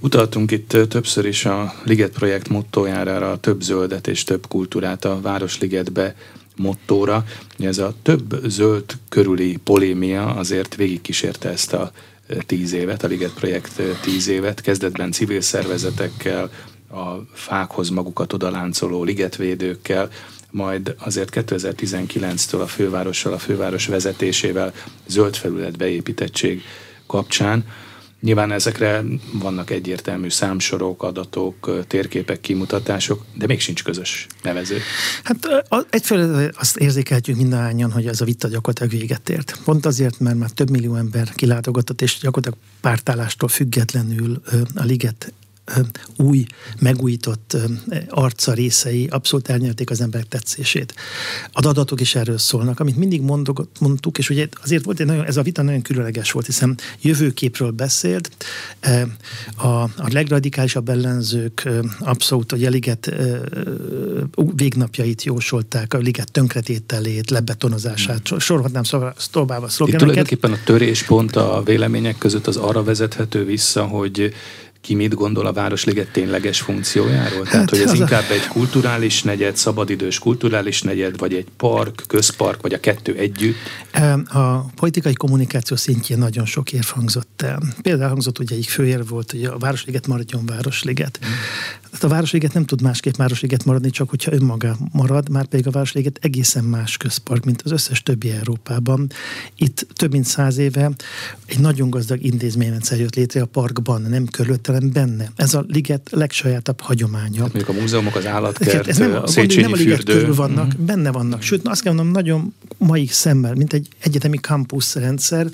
Utaltunk itt többször is a Liget projekt mottójára, a több zöldet és több kultúrát a Városligetbe mottóra. Ez a több zöld körüli polémia azért végigkísérte ezt a tíz évet, a Liget projekt tíz évet, kezdetben civil szervezetekkel, a fákhoz magukat odaláncoló ligetvédőkkel, majd azért 2019-től a fővárossal, a főváros vezetésével zöld felület beépítettség kapcsán Nyilván ezekre vannak egyértelmű számsorok, adatok, térképek, kimutatások, de még sincs közös nevező. Hát egyfelől azt érzékelhetjük mindannyian, hogy ez a vita gyakorlatilag véget ért. Pont azért, mert már több millió ember kilátogatott, és gyakorlatilag pártállástól függetlenül a liget új, megújított arca részei abszolút elnyerték az emberek tetszését. Az adatok is erről szólnak, amit mindig mondok, mondtuk, és ugye azért volt egy nagyon, ez a vita nagyon különleges volt, hiszen jövőképről beszélt, a, a legradikálisabb ellenzők abszolút a Liget végnapjait jósolták, a Liget tönkretételét, lebetonozását, hmm. sorolhatnám szobába szlogeneket. Itt tulajdonképpen a töréspont a vélemények között az arra vezethető vissza, hogy ki mit gondol a Városliget tényleges funkciójáról? Hát Tehát, hogy ez inkább a... egy kulturális negyed, szabadidős kulturális negyed, vagy egy park, közpark, vagy a kettő együtt? A politikai kommunikáció szintjén nagyon sok érv hangzott el. Például hangzott, hogy egyik főér volt, hogy a Városliget maradjon Városliget. Mm. Hát a Városliget nem tud másképp Városliget maradni, csak hogyha önmaga marad, már pedig a Városliget egészen más közpark, mint az összes többi Európában. Itt több mint száz éve egy nagyon gazdag intézményrendszer jött létre a parkban, nem körülötte, hanem benne. Ez a liget legsajátabb hagyománya. Hát mondjuk a múzeumok, az állatkert, ez nem, a Széchenyi nem a liget fürdő. körül vannak, mm. benne vannak. Sőt, azt kell mondanom, nagyon mai szemmel, mint egy egyetemi campus rendszer,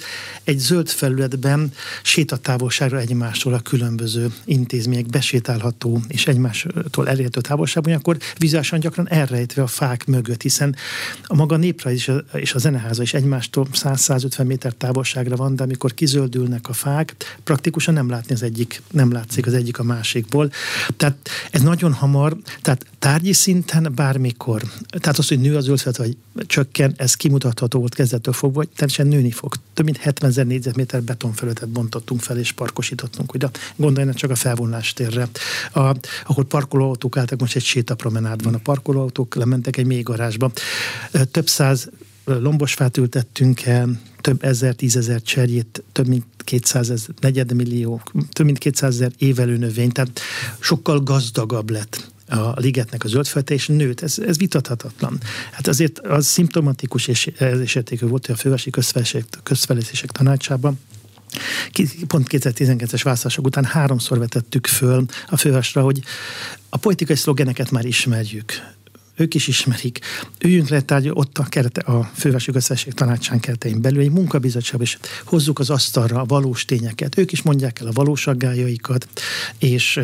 egy zöld felületben sétatávolságra egymástól a különböző intézmények besétálható és egymástól elérhető távolságban, akkor vizuálisan gyakran elrejtve a fák mögött, hiszen a maga népra is és a zeneháza is egymástól 100-150 méter távolságra van, de amikor kizöldülnek a fák, praktikusan nem látni az egyik, nem látszik az egyik a másikból. Tehát ez nagyon hamar, tehát tárgyi szinten bármikor, tehát az, hogy nő az zöldfelet, vagy csökken, ez kimutatható volt kezdettől fogva, hogy természetesen nőni fog. Több mint 70 ezer négyzetméter betonfelületet bontottunk fel és parkosítottunk. Ugye gondoljanak csak a felvonlástérre. A, ahol parkolóautók álltak, most egy sétapromenád van. A parkolóautók lementek egy mély garázsba. Több száz lombosfát ültettünk el, több ezer, tízezer cserjét, több mint 200 ezer, negyedmillió, több mint 200 ezer évelő növény, tehát sokkal gazdagabb lett a ligetnek a zöldfelte, és nőtt. Ez, ez vitathatatlan. Hát azért az szimptomatikus és értékű volt, hogy a fővárosi közfejlesztések tanácsában pont 2012-es választások után háromszor vetettük föl a fővásra, hogy a politikai szlogeneket már ismerjük ők is ismerik. Üljünk le tárgyal ott a, kerete, a fővárosi közösség tanácsán keretein belül egy munkabizottság, és hozzuk az asztalra a valós tényeket. Ők is mondják el a valós aggájaikat, és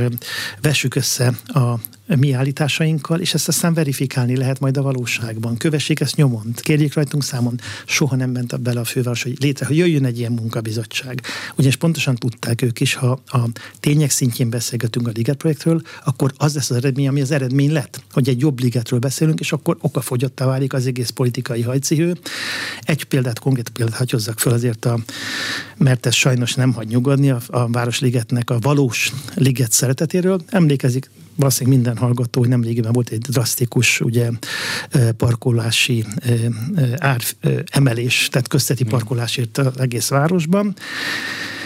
vessük össze a mi állításainkkal, és ezt aztán verifikálni lehet majd a valóságban. Kövessék ezt nyomon, kérjék rajtunk számon. Soha nem ment bele a főváros, hogy létre, hogy jöjjön egy ilyen munkabizottság. Ugyanis pontosan tudták ők is, ha a tények szintjén beszélgetünk a Liget projektről, akkor az lesz az eredmény, ami az eredmény lett, hogy egy jobb ligetről beszélünk, és akkor okafogyottá válik az egész politikai hajcihő. Egy példát, konkrét példát hagyozzak föl azért, a, mert ez sajnos nem hagy nyugodni a, a Városligetnek a valós liget szeretetéről. Emlékezik valószínűleg minden hallgató, hogy nemrégiben volt egy drasztikus ugye, parkolási ár emelés, tehát közteti parkolásért az egész városban.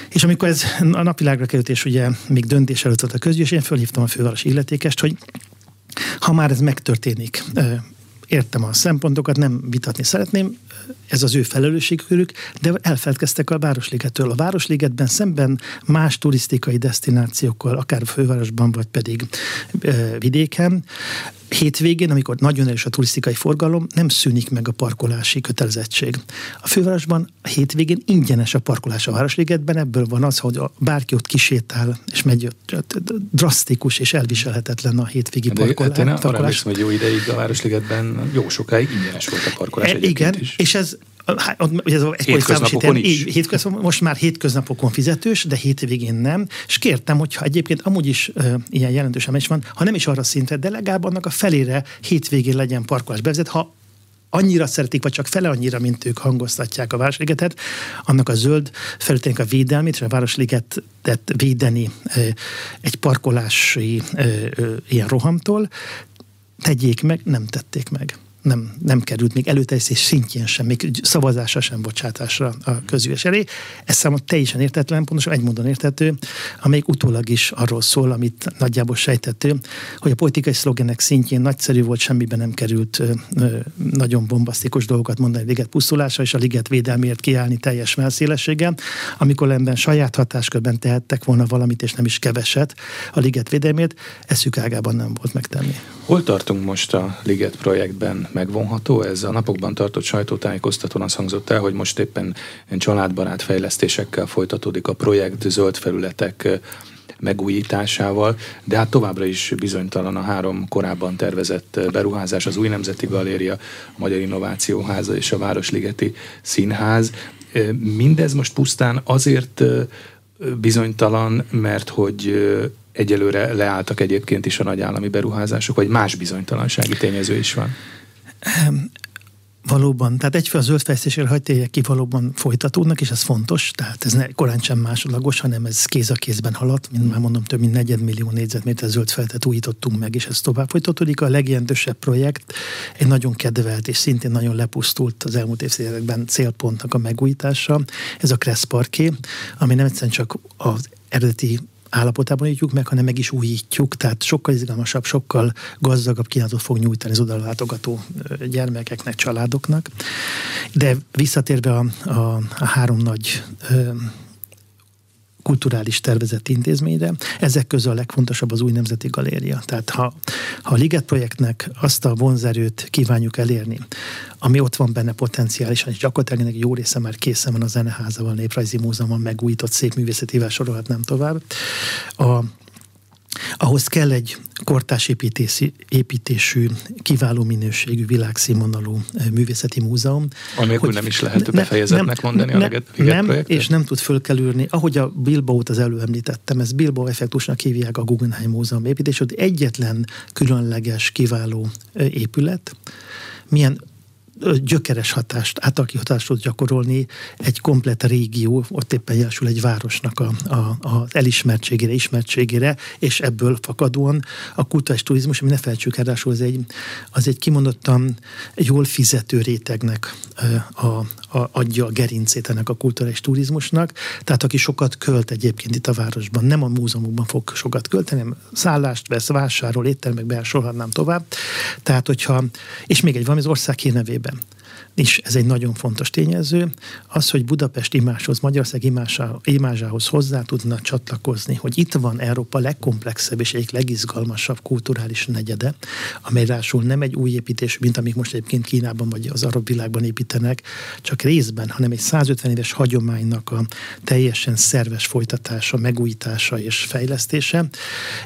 És amikor ez a napvilágra került, és ugye még döntés előtt volt a közgyűlés, én fölhívtam a fővárosi illetékest, hogy ha már ez megtörténik, értem a szempontokat, nem vitatni szeretném, ez az ő felelősségkörük, de elfeledkeztek a Városligetről. A Városligetben szemben más turisztikai destinációkkal, akár a fővárosban, vagy pedig e, vidéken, hétvégén, amikor nagyon erős a turisztikai forgalom, nem szűnik meg a parkolási kötelezettség. A fővárosban a hétvégén ingyenes a parkolás a Városligetben, ebből van az, hogy a bárki ott kisétál, és megy drasztikus és elviselhetetlen a hétvégi parkolás. Hát én arra hogy jó ideig a Városligetben jó sokáig ingyenes volt a parkolás. E, igen, is. és ez ez a hétköznapokon is? Így, hétköznap, most már hétköznapokon fizetős, de hétvégén nem. És kértem, hogyha egyébként amúgy is uh, ilyen jelentős emelés van, ha nem is arra szintre, de legalább annak a felére hétvégén legyen parkolás bevezet, ha annyira szeretik, vagy csak fele annyira, mint ők hangoztatják a Városligetet, annak a zöld felületének a védelmét, és a Városligetet védeni egy parkolási ilyen rohamtól, tegyék meg, nem tették meg nem, nem került még előterjesztés szintjén sem, még szavazásra sem bocsátásra a közügyes elé. Ez számomra teljesen értetlen, pontosan egy módon értető, amelyik utólag is arról szól, amit nagyjából sejtettő, hogy a politikai szlogenek szintjén nagyszerű volt, semmiben nem került ö, nagyon bombasztikus dolgokat mondani a liget pusztulása és a liget védelmért kiállni teljes melszélességgel, amikor ebben saját hatáskörben tehettek volna valamit, és nem is keveset a liget védelmért, eszük ágában nem volt megtenni. Hol tartunk most a liget projektben? Megvonható. Ez a napokban tartott sajtótájékoztatón az hangzott el, hogy most éppen családbarát fejlesztésekkel folytatódik a projekt, zöld felületek megújításával, de hát továbbra is bizonytalan a három korábban tervezett beruházás, az új Nemzeti Galéria, a Magyar Innovációháza és a Városligeti Színház. Mindez most pusztán azért bizonytalan, mert hogy egyelőre leálltak egyébként is a nagy állami beruházások, vagy más bizonytalansági tényező is van? Valóban, tehát egyféle zöld fejlesztésére hagyják ki valóban folytatódnak, és ez fontos, tehát ez ne, korán sem másodlagos, hanem ez kéz a kézben halad, mint már mondom, több mint negyedmillió négyzetméter zöld feltet újítottunk meg, és ez tovább folytatódik. A legjelentősebb projekt egy nagyon kedvelt és szintén nagyon lepusztult az elmúlt évtizedekben célpontnak a megújítása, ez a Kressz Parké, ami nem egyszerűen csak az eredeti állapotában ítjuk meg, hanem meg is újítjuk, tehát sokkal izgalmasabb, sokkal gazdagabb kínálatot fog nyújtani az oda látogató gyermekeknek, családoknak. De visszatérve a, a, a három nagy kulturális tervezett intézményre. Ezek közül a legfontosabb az új Nemzeti Galéria. Tehát ha, ha a Liget projektnek azt a vonzerőt kívánjuk elérni, ami ott van benne potenciálisan, és gyakorlatilag ennek jó része már készen van a Zeneházával, Néprajzi Múzeumban megújított szép művészetével sorolhatnám tovább. A, ahhoz kell egy kortás építési, építésű, kiváló minőségű, világszínvonalú művészeti múzeum. Amikor nem is lehet ne, befejezetnek nem, mondani ne, a leget, Nem, projektet? és nem tud fölkelülni. Ahogy a Bilbao-t az előemlítettem, ez Bilbao effektusnak hívják a Guggenheim Múzeum építését, egyetlen különleges, kiváló épület, milyen gyökeres hatást, átalaki hatást tud gyakorolni egy komplet régió, ott éppen jelesül egy városnak a, a, a elismertségére, ismertségére, és ebből fakadóan a kulturális turizmus, ami ne felejtsük el, az egy, az egy kimondottan jól fizető rétegnek a, a, adja a gerincét ennek a kulturális turizmusnak. Tehát aki sokat költ egyébként itt a városban, nem a múzeumokban fog sokat költeni, hanem szállást vesz, vásárol, éttermekbe sorolhatnám tovább. Tehát, hogyha, és még egy valami az ország hírnevében is ez egy nagyon fontos tényező, az, hogy Budapest imáshoz, Magyarország imázsához hozzá tudna csatlakozni, hogy itt van Európa legkomplexebb és egyik legizgalmasabb kulturális negyede, amely rásul nem egy új építés, mint amik most egyébként Kínában vagy az arab világban építenek, csak részben, hanem egy 150 éves hagyománynak a teljesen szerves folytatása, megújítása és fejlesztése.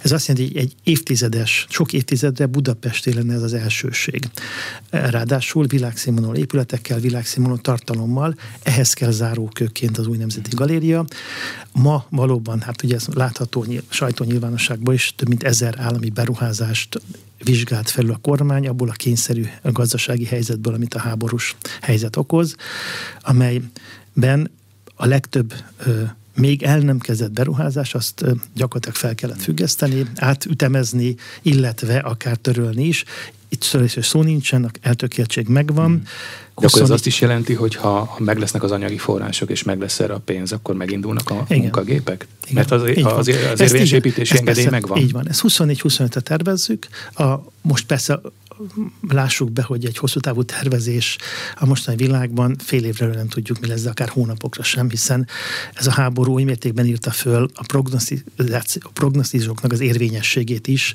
Ez azt jelenti, hogy egy évtizedes, sok évtizedre Budapest lenne ez az elsőség. Ráadásul világszínvonalú épület épületekkel, világszínvonalú tartalommal, ehhez kell zárókőként az új Nemzeti Galéria. Ma valóban, hát ugye ez látható sajtónyilvánosságban is több mint ezer állami beruházást vizsgált felül a kormány abból a kényszerű gazdasági helyzetből, amit a háborús helyzet okoz, amelyben a legtöbb még el nem kezdett beruházás, azt gyakorlatilag fel kellett függeszteni, átütemezni, illetve akár törölni is. Itt szó nincsen, eltökéltség megvan. Hmm. De akkor ez azt is jelenti, hogy ha, ha meg lesznek az anyagi források, és meg lesz erre a pénz, akkor megindulnak a igen. munkagépek? Igen. Mert az, az, az érvényes építési engedély megvan. Így van. Ezt 24-25-re tervezzük. A, most persze lássuk be, hogy egy hosszú távú tervezés a mostani világban fél évre nem tudjuk, mi lesz, de akár hónapokra sem, hiszen ez a háború oly mértékben írta föl a, a prognosztizóknak az érvényességét is,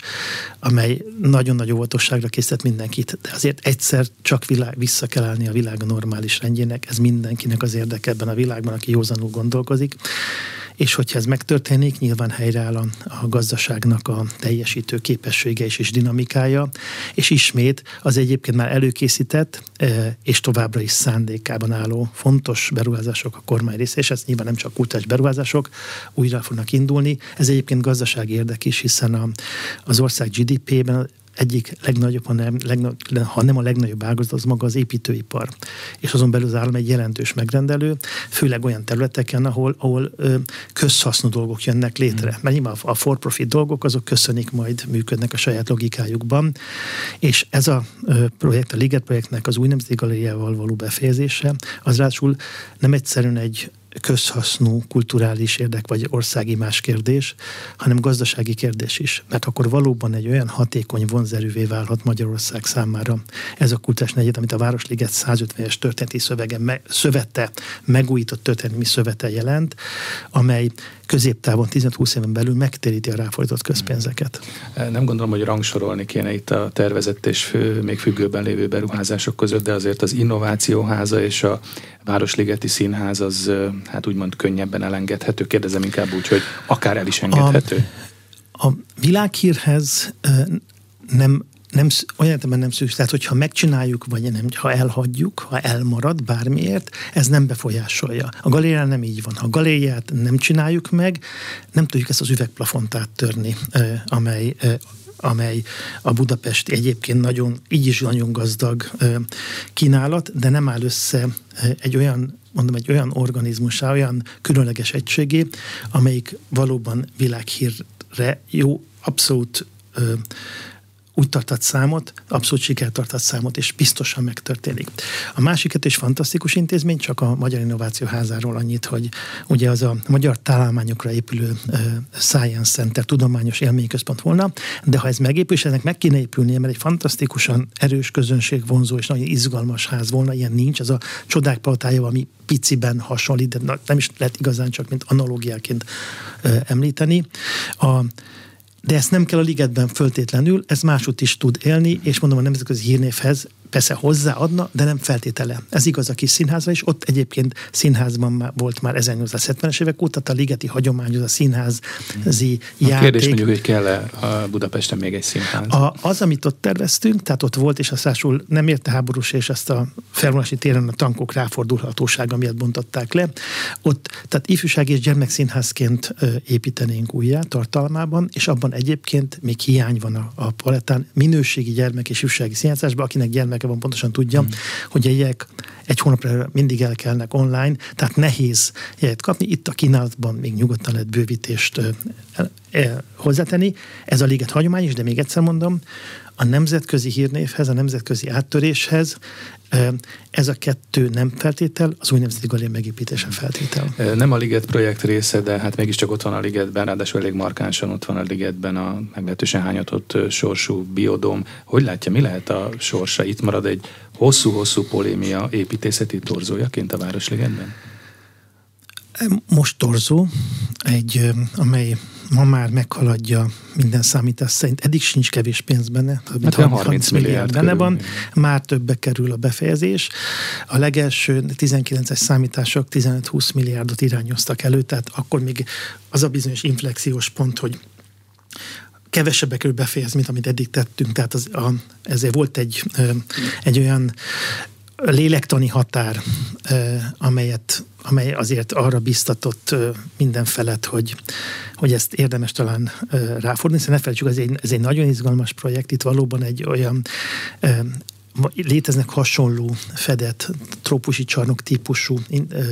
amely nagyon nagy óvatosságra készített mindenkit, de azért egyszer csak világ, vissza kell állni a világ normális rendjének, ez mindenkinek az érdeke ebben a világban, aki józanul gondolkozik. És hogyha ez megtörténik, nyilván helyreáll a, a gazdaságnak a teljesítő képessége is és dinamikája, és is ismét az egyébként már előkészített és továbbra is szándékában álló fontos beruházások a kormány része, és ez nyilván nem csak kultúrás beruházások, újra fognak indulni. Ez egyébként gazdasági érdek is, hiszen a, az ország GDP-ben egyik legnagyobb, ha nem, legnagyobb, ha nem a legnagyobb ágazat, az maga az építőipar. És azon belül az állam egy jelentős megrendelő, főleg olyan területeken, ahol, ahol ö, közhasznú dolgok jönnek létre. Mm. Mert nyilván a for-profit dolgok, azok köszönik majd, működnek a saját logikájukban. És ez a ö, projekt, a Liget projektnek az új nemzeti galériával való befejezése, az ráadásul nem egyszerűen egy közhasznú, kulturális érdek vagy országi más kérdés, hanem gazdasági kérdés is. Mert akkor valóban egy olyan hatékony vonzerűvé válhat Magyarország számára ez a kultúrás negyed, amit a Városliget 150-es történeti szövege, me, szövete, megújított történelmi szövete jelent, amely középtávon 15-20 éven belül megtéríti a ráfordított közpénzeket. Nem gondolom, hogy rangsorolni kéne itt a tervezett és fő, még függőben lévő beruházások között, de azért az innovációháza és a Városligeti Színház az hát úgymond könnyebben elengedhető. Kérdezem inkább úgy, hogy akár el is engedhető. A, a világhírhez nem nem, olyan értelemben nem szükség. Tehát, hogyha megcsináljuk, vagy nem, ha elhagyjuk, ha elmarad bármiért, ez nem befolyásolja. A galérián nem így van. Ha a galériát nem csináljuk meg, nem tudjuk ezt az üvegplafont áttörni, amely amely a Budapesti egyébként nagyon, így is nagyon gazdag kínálat, de nem áll össze egy olyan mondom, egy olyan organizmusá, olyan különleges egységé, amelyik valóban világhírre jó, abszolút úgy tartott számot, abszolút sikertartott számot, és biztosan megtörténik. A másiket is fantasztikus intézmény, csak a Magyar Innováció Házáról annyit, hogy ugye az a magyar találmányokra épülő Science Center tudományos élményközpont volna, de ha ez megépül, és ennek meg kéne épülnie, mert egy fantasztikusan erős közönség vonzó és nagyon izgalmas ház volna, ilyen nincs, az a csodák palotája, ami piciben hasonlít, de nem is lehet igazán csak mint analógiáként említeni. A de ezt nem kell a ligetben föltétlenül, ez másút is tud élni, és mondom a nemzetközi hírnévhez persze hozzáadna, de nem feltétele. Ez igaz a kis színházra is, ott egyébként színházban már volt már 1870-es évek óta, a ligeti hagyomány, az a színházi a játék. kérdés mondjuk, hogy kell-e a Budapesten még egy színház? A, az, amit ott terveztünk, tehát ott volt, és aztásul nem érte háborús, és ezt a felvonási téren a tankok ráfordulhatósága miatt bontották le. Ott, tehát ifjúság és gyermekszínházként építenénk újjá tartalmában, és abban egyébként még hiány van a, a palettán minőségi gyermek és ifjúsági színházásban, akinek gyermek van, pontosan tudja, hmm. hogy a jegyek egy hónapra mindig elkelnek online, tehát nehéz jegyet kapni. Itt a kínálatban még nyugodtan lehet bővítést hozzátenni. Ez a liget hagyomány is, de még egyszer mondom, a nemzetközi hírnévhez, a nemzetközi áttöréshez ez a kettő nem feltétel, az új nemzeti galéria megépítése feltétel. Nem a Liget projekt része, de hát mégiscsak ott van a Ligetben, ráadásul elég markánsan ott van a Ligetben a meglehetősen hányatott sorsú biodóm. Hogy látja, mi lehet a sorsa? Itt marad egy hosszú-hosszú polémia építészeti torzójaként a Városligetben? Most torzó, egy, amely ma már meghaladja minden számítás szerint. Eddig sincs kevés pénz benne, több mint hát 30, 30 milliárd benne van, már többbe kerül a befejezés. A legelső 19-es számítások 15-20 milliárdot irányoztak elő, tehát akkor még az a bizonyos inflexiós pont, hogy kevesebbe kerül befejez, mint amit eddig tettünk. Tehát az, a, ezért volt egy, egy olyan lélektani határ, amelyet, amely azért arra biztatott minden felet, hogy, hogy ezt érdemes talán ráfordulni, hiszen ne felejtsük, ez egy, ez egy nagyon izgalmas projekt, itt valóban egy olyan léteznek hasonló fedett trópusi csarnok típusú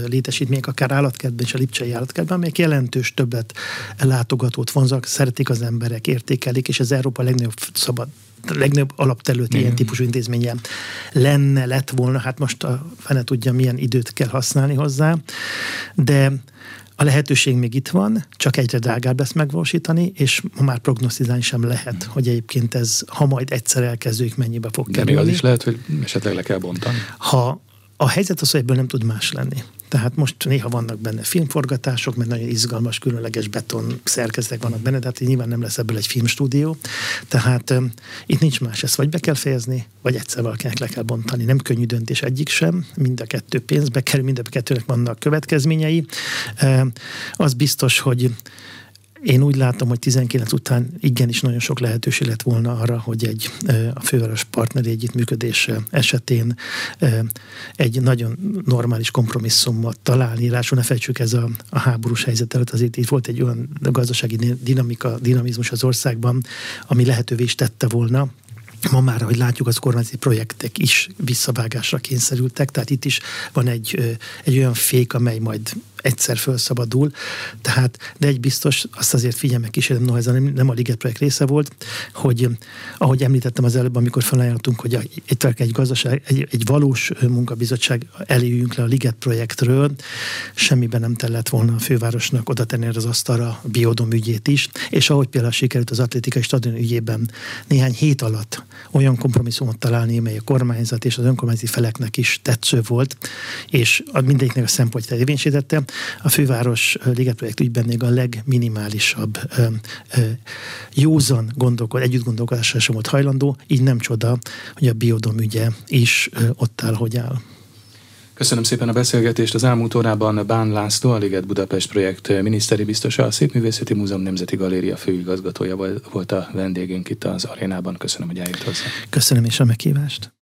létesítmények, akár állatkertben és a Lipcsei állatkertben, amelyek jelentős többet látogatót vonzak, szeretik az emberek, értékelik, és az Európa legnagyobb szabad legnagyobb alapterület ilyen típusú intézménye lenne, lett volna, hát most a fene tudja, milyen időt kell használni hozzá, de a lehetőség még itt van, csak egyre drágább lesz megvalósítani, és ma már prognosztizálni sem lehet, hogy egyébként ez, ha majd egyszer elkezdődik, mennyibe fog kerülni. De még az is lehet, hogy esetleg le kell bontani. Ha a helyzet az, hogy ebből nem tud más lenni. Tehát most néha vannak benne filmforgatások, mert nagyon izgalmas, különleges beton szerkezetek vannak benne, de hát nyilván nem lesz ebből egy filmstúdió. Tehát um, itt nincs más, ezt vagy be kell fejezni, vagy egyszer valakinek le kell bontani. Nem könnyű döntés egyik sem, mind a kettő pénzbe kerül, mind a kettőnek vannak következményei. Um, az biztos, hogy én úgy látom, hogy 19 után igenis nagyon sok lehetőség lett volna arra, hogy egy a főváros partneri együttműködés esetén egy nagyon normális kompromisszumot találni. Lássuk, ne fejtsük ez a, a háborús helyzet előtt, azért itt volt egy olyan gazdasági dinamika, dinamizmus az országban, ami lehetővé is tette volna, Ma már, ahogy látjuk, az kormányzati projektek is visszavágásra kényszerültek, tehát itt is van egy, egy olyan fék, amely majd egyszer felszabadul. Tehát, de egy biztos, azt azért figyelme kísérem, no, ez nem, nem a Liget projekt része volt, hogy ahogy említettem az előbb, amikor felajánlottunk, hogy egy, egy gazdaság, egy, egy valós munkabizottság eléjünk le a Liget projektről, semmiben nem tellett volna a fővárosnak oda tenni az asztalra a biodom ügyét is, és ahogy például sikerült az atlétikai stadion ügyében néhány hét alatt olyan kompromisszumot találni, mely a kormányzat és az önkormányzati feleknek is tetsző volt, és mindegyiknek a szempontját érvényesítette, a főváros ligetprojekt ügyben még a legminimálisabb józan gondolkod, együtt gondolkodásra sem volt hajlandó, így nem csoda, hogy a biodom ügye is ott áll, hogy áll. Köszönöm szépen a beszélgetést. Az elmúlt órában Bán László, a Liget Budapest projekt miniszteri biztosa, a Szépművészeti Múzeum Nemzeti Galéria főigazgatója volt a vendégünk itt az arénában. Köszönöm, hogy eljött hozzá. Köszönöm is a meghívást.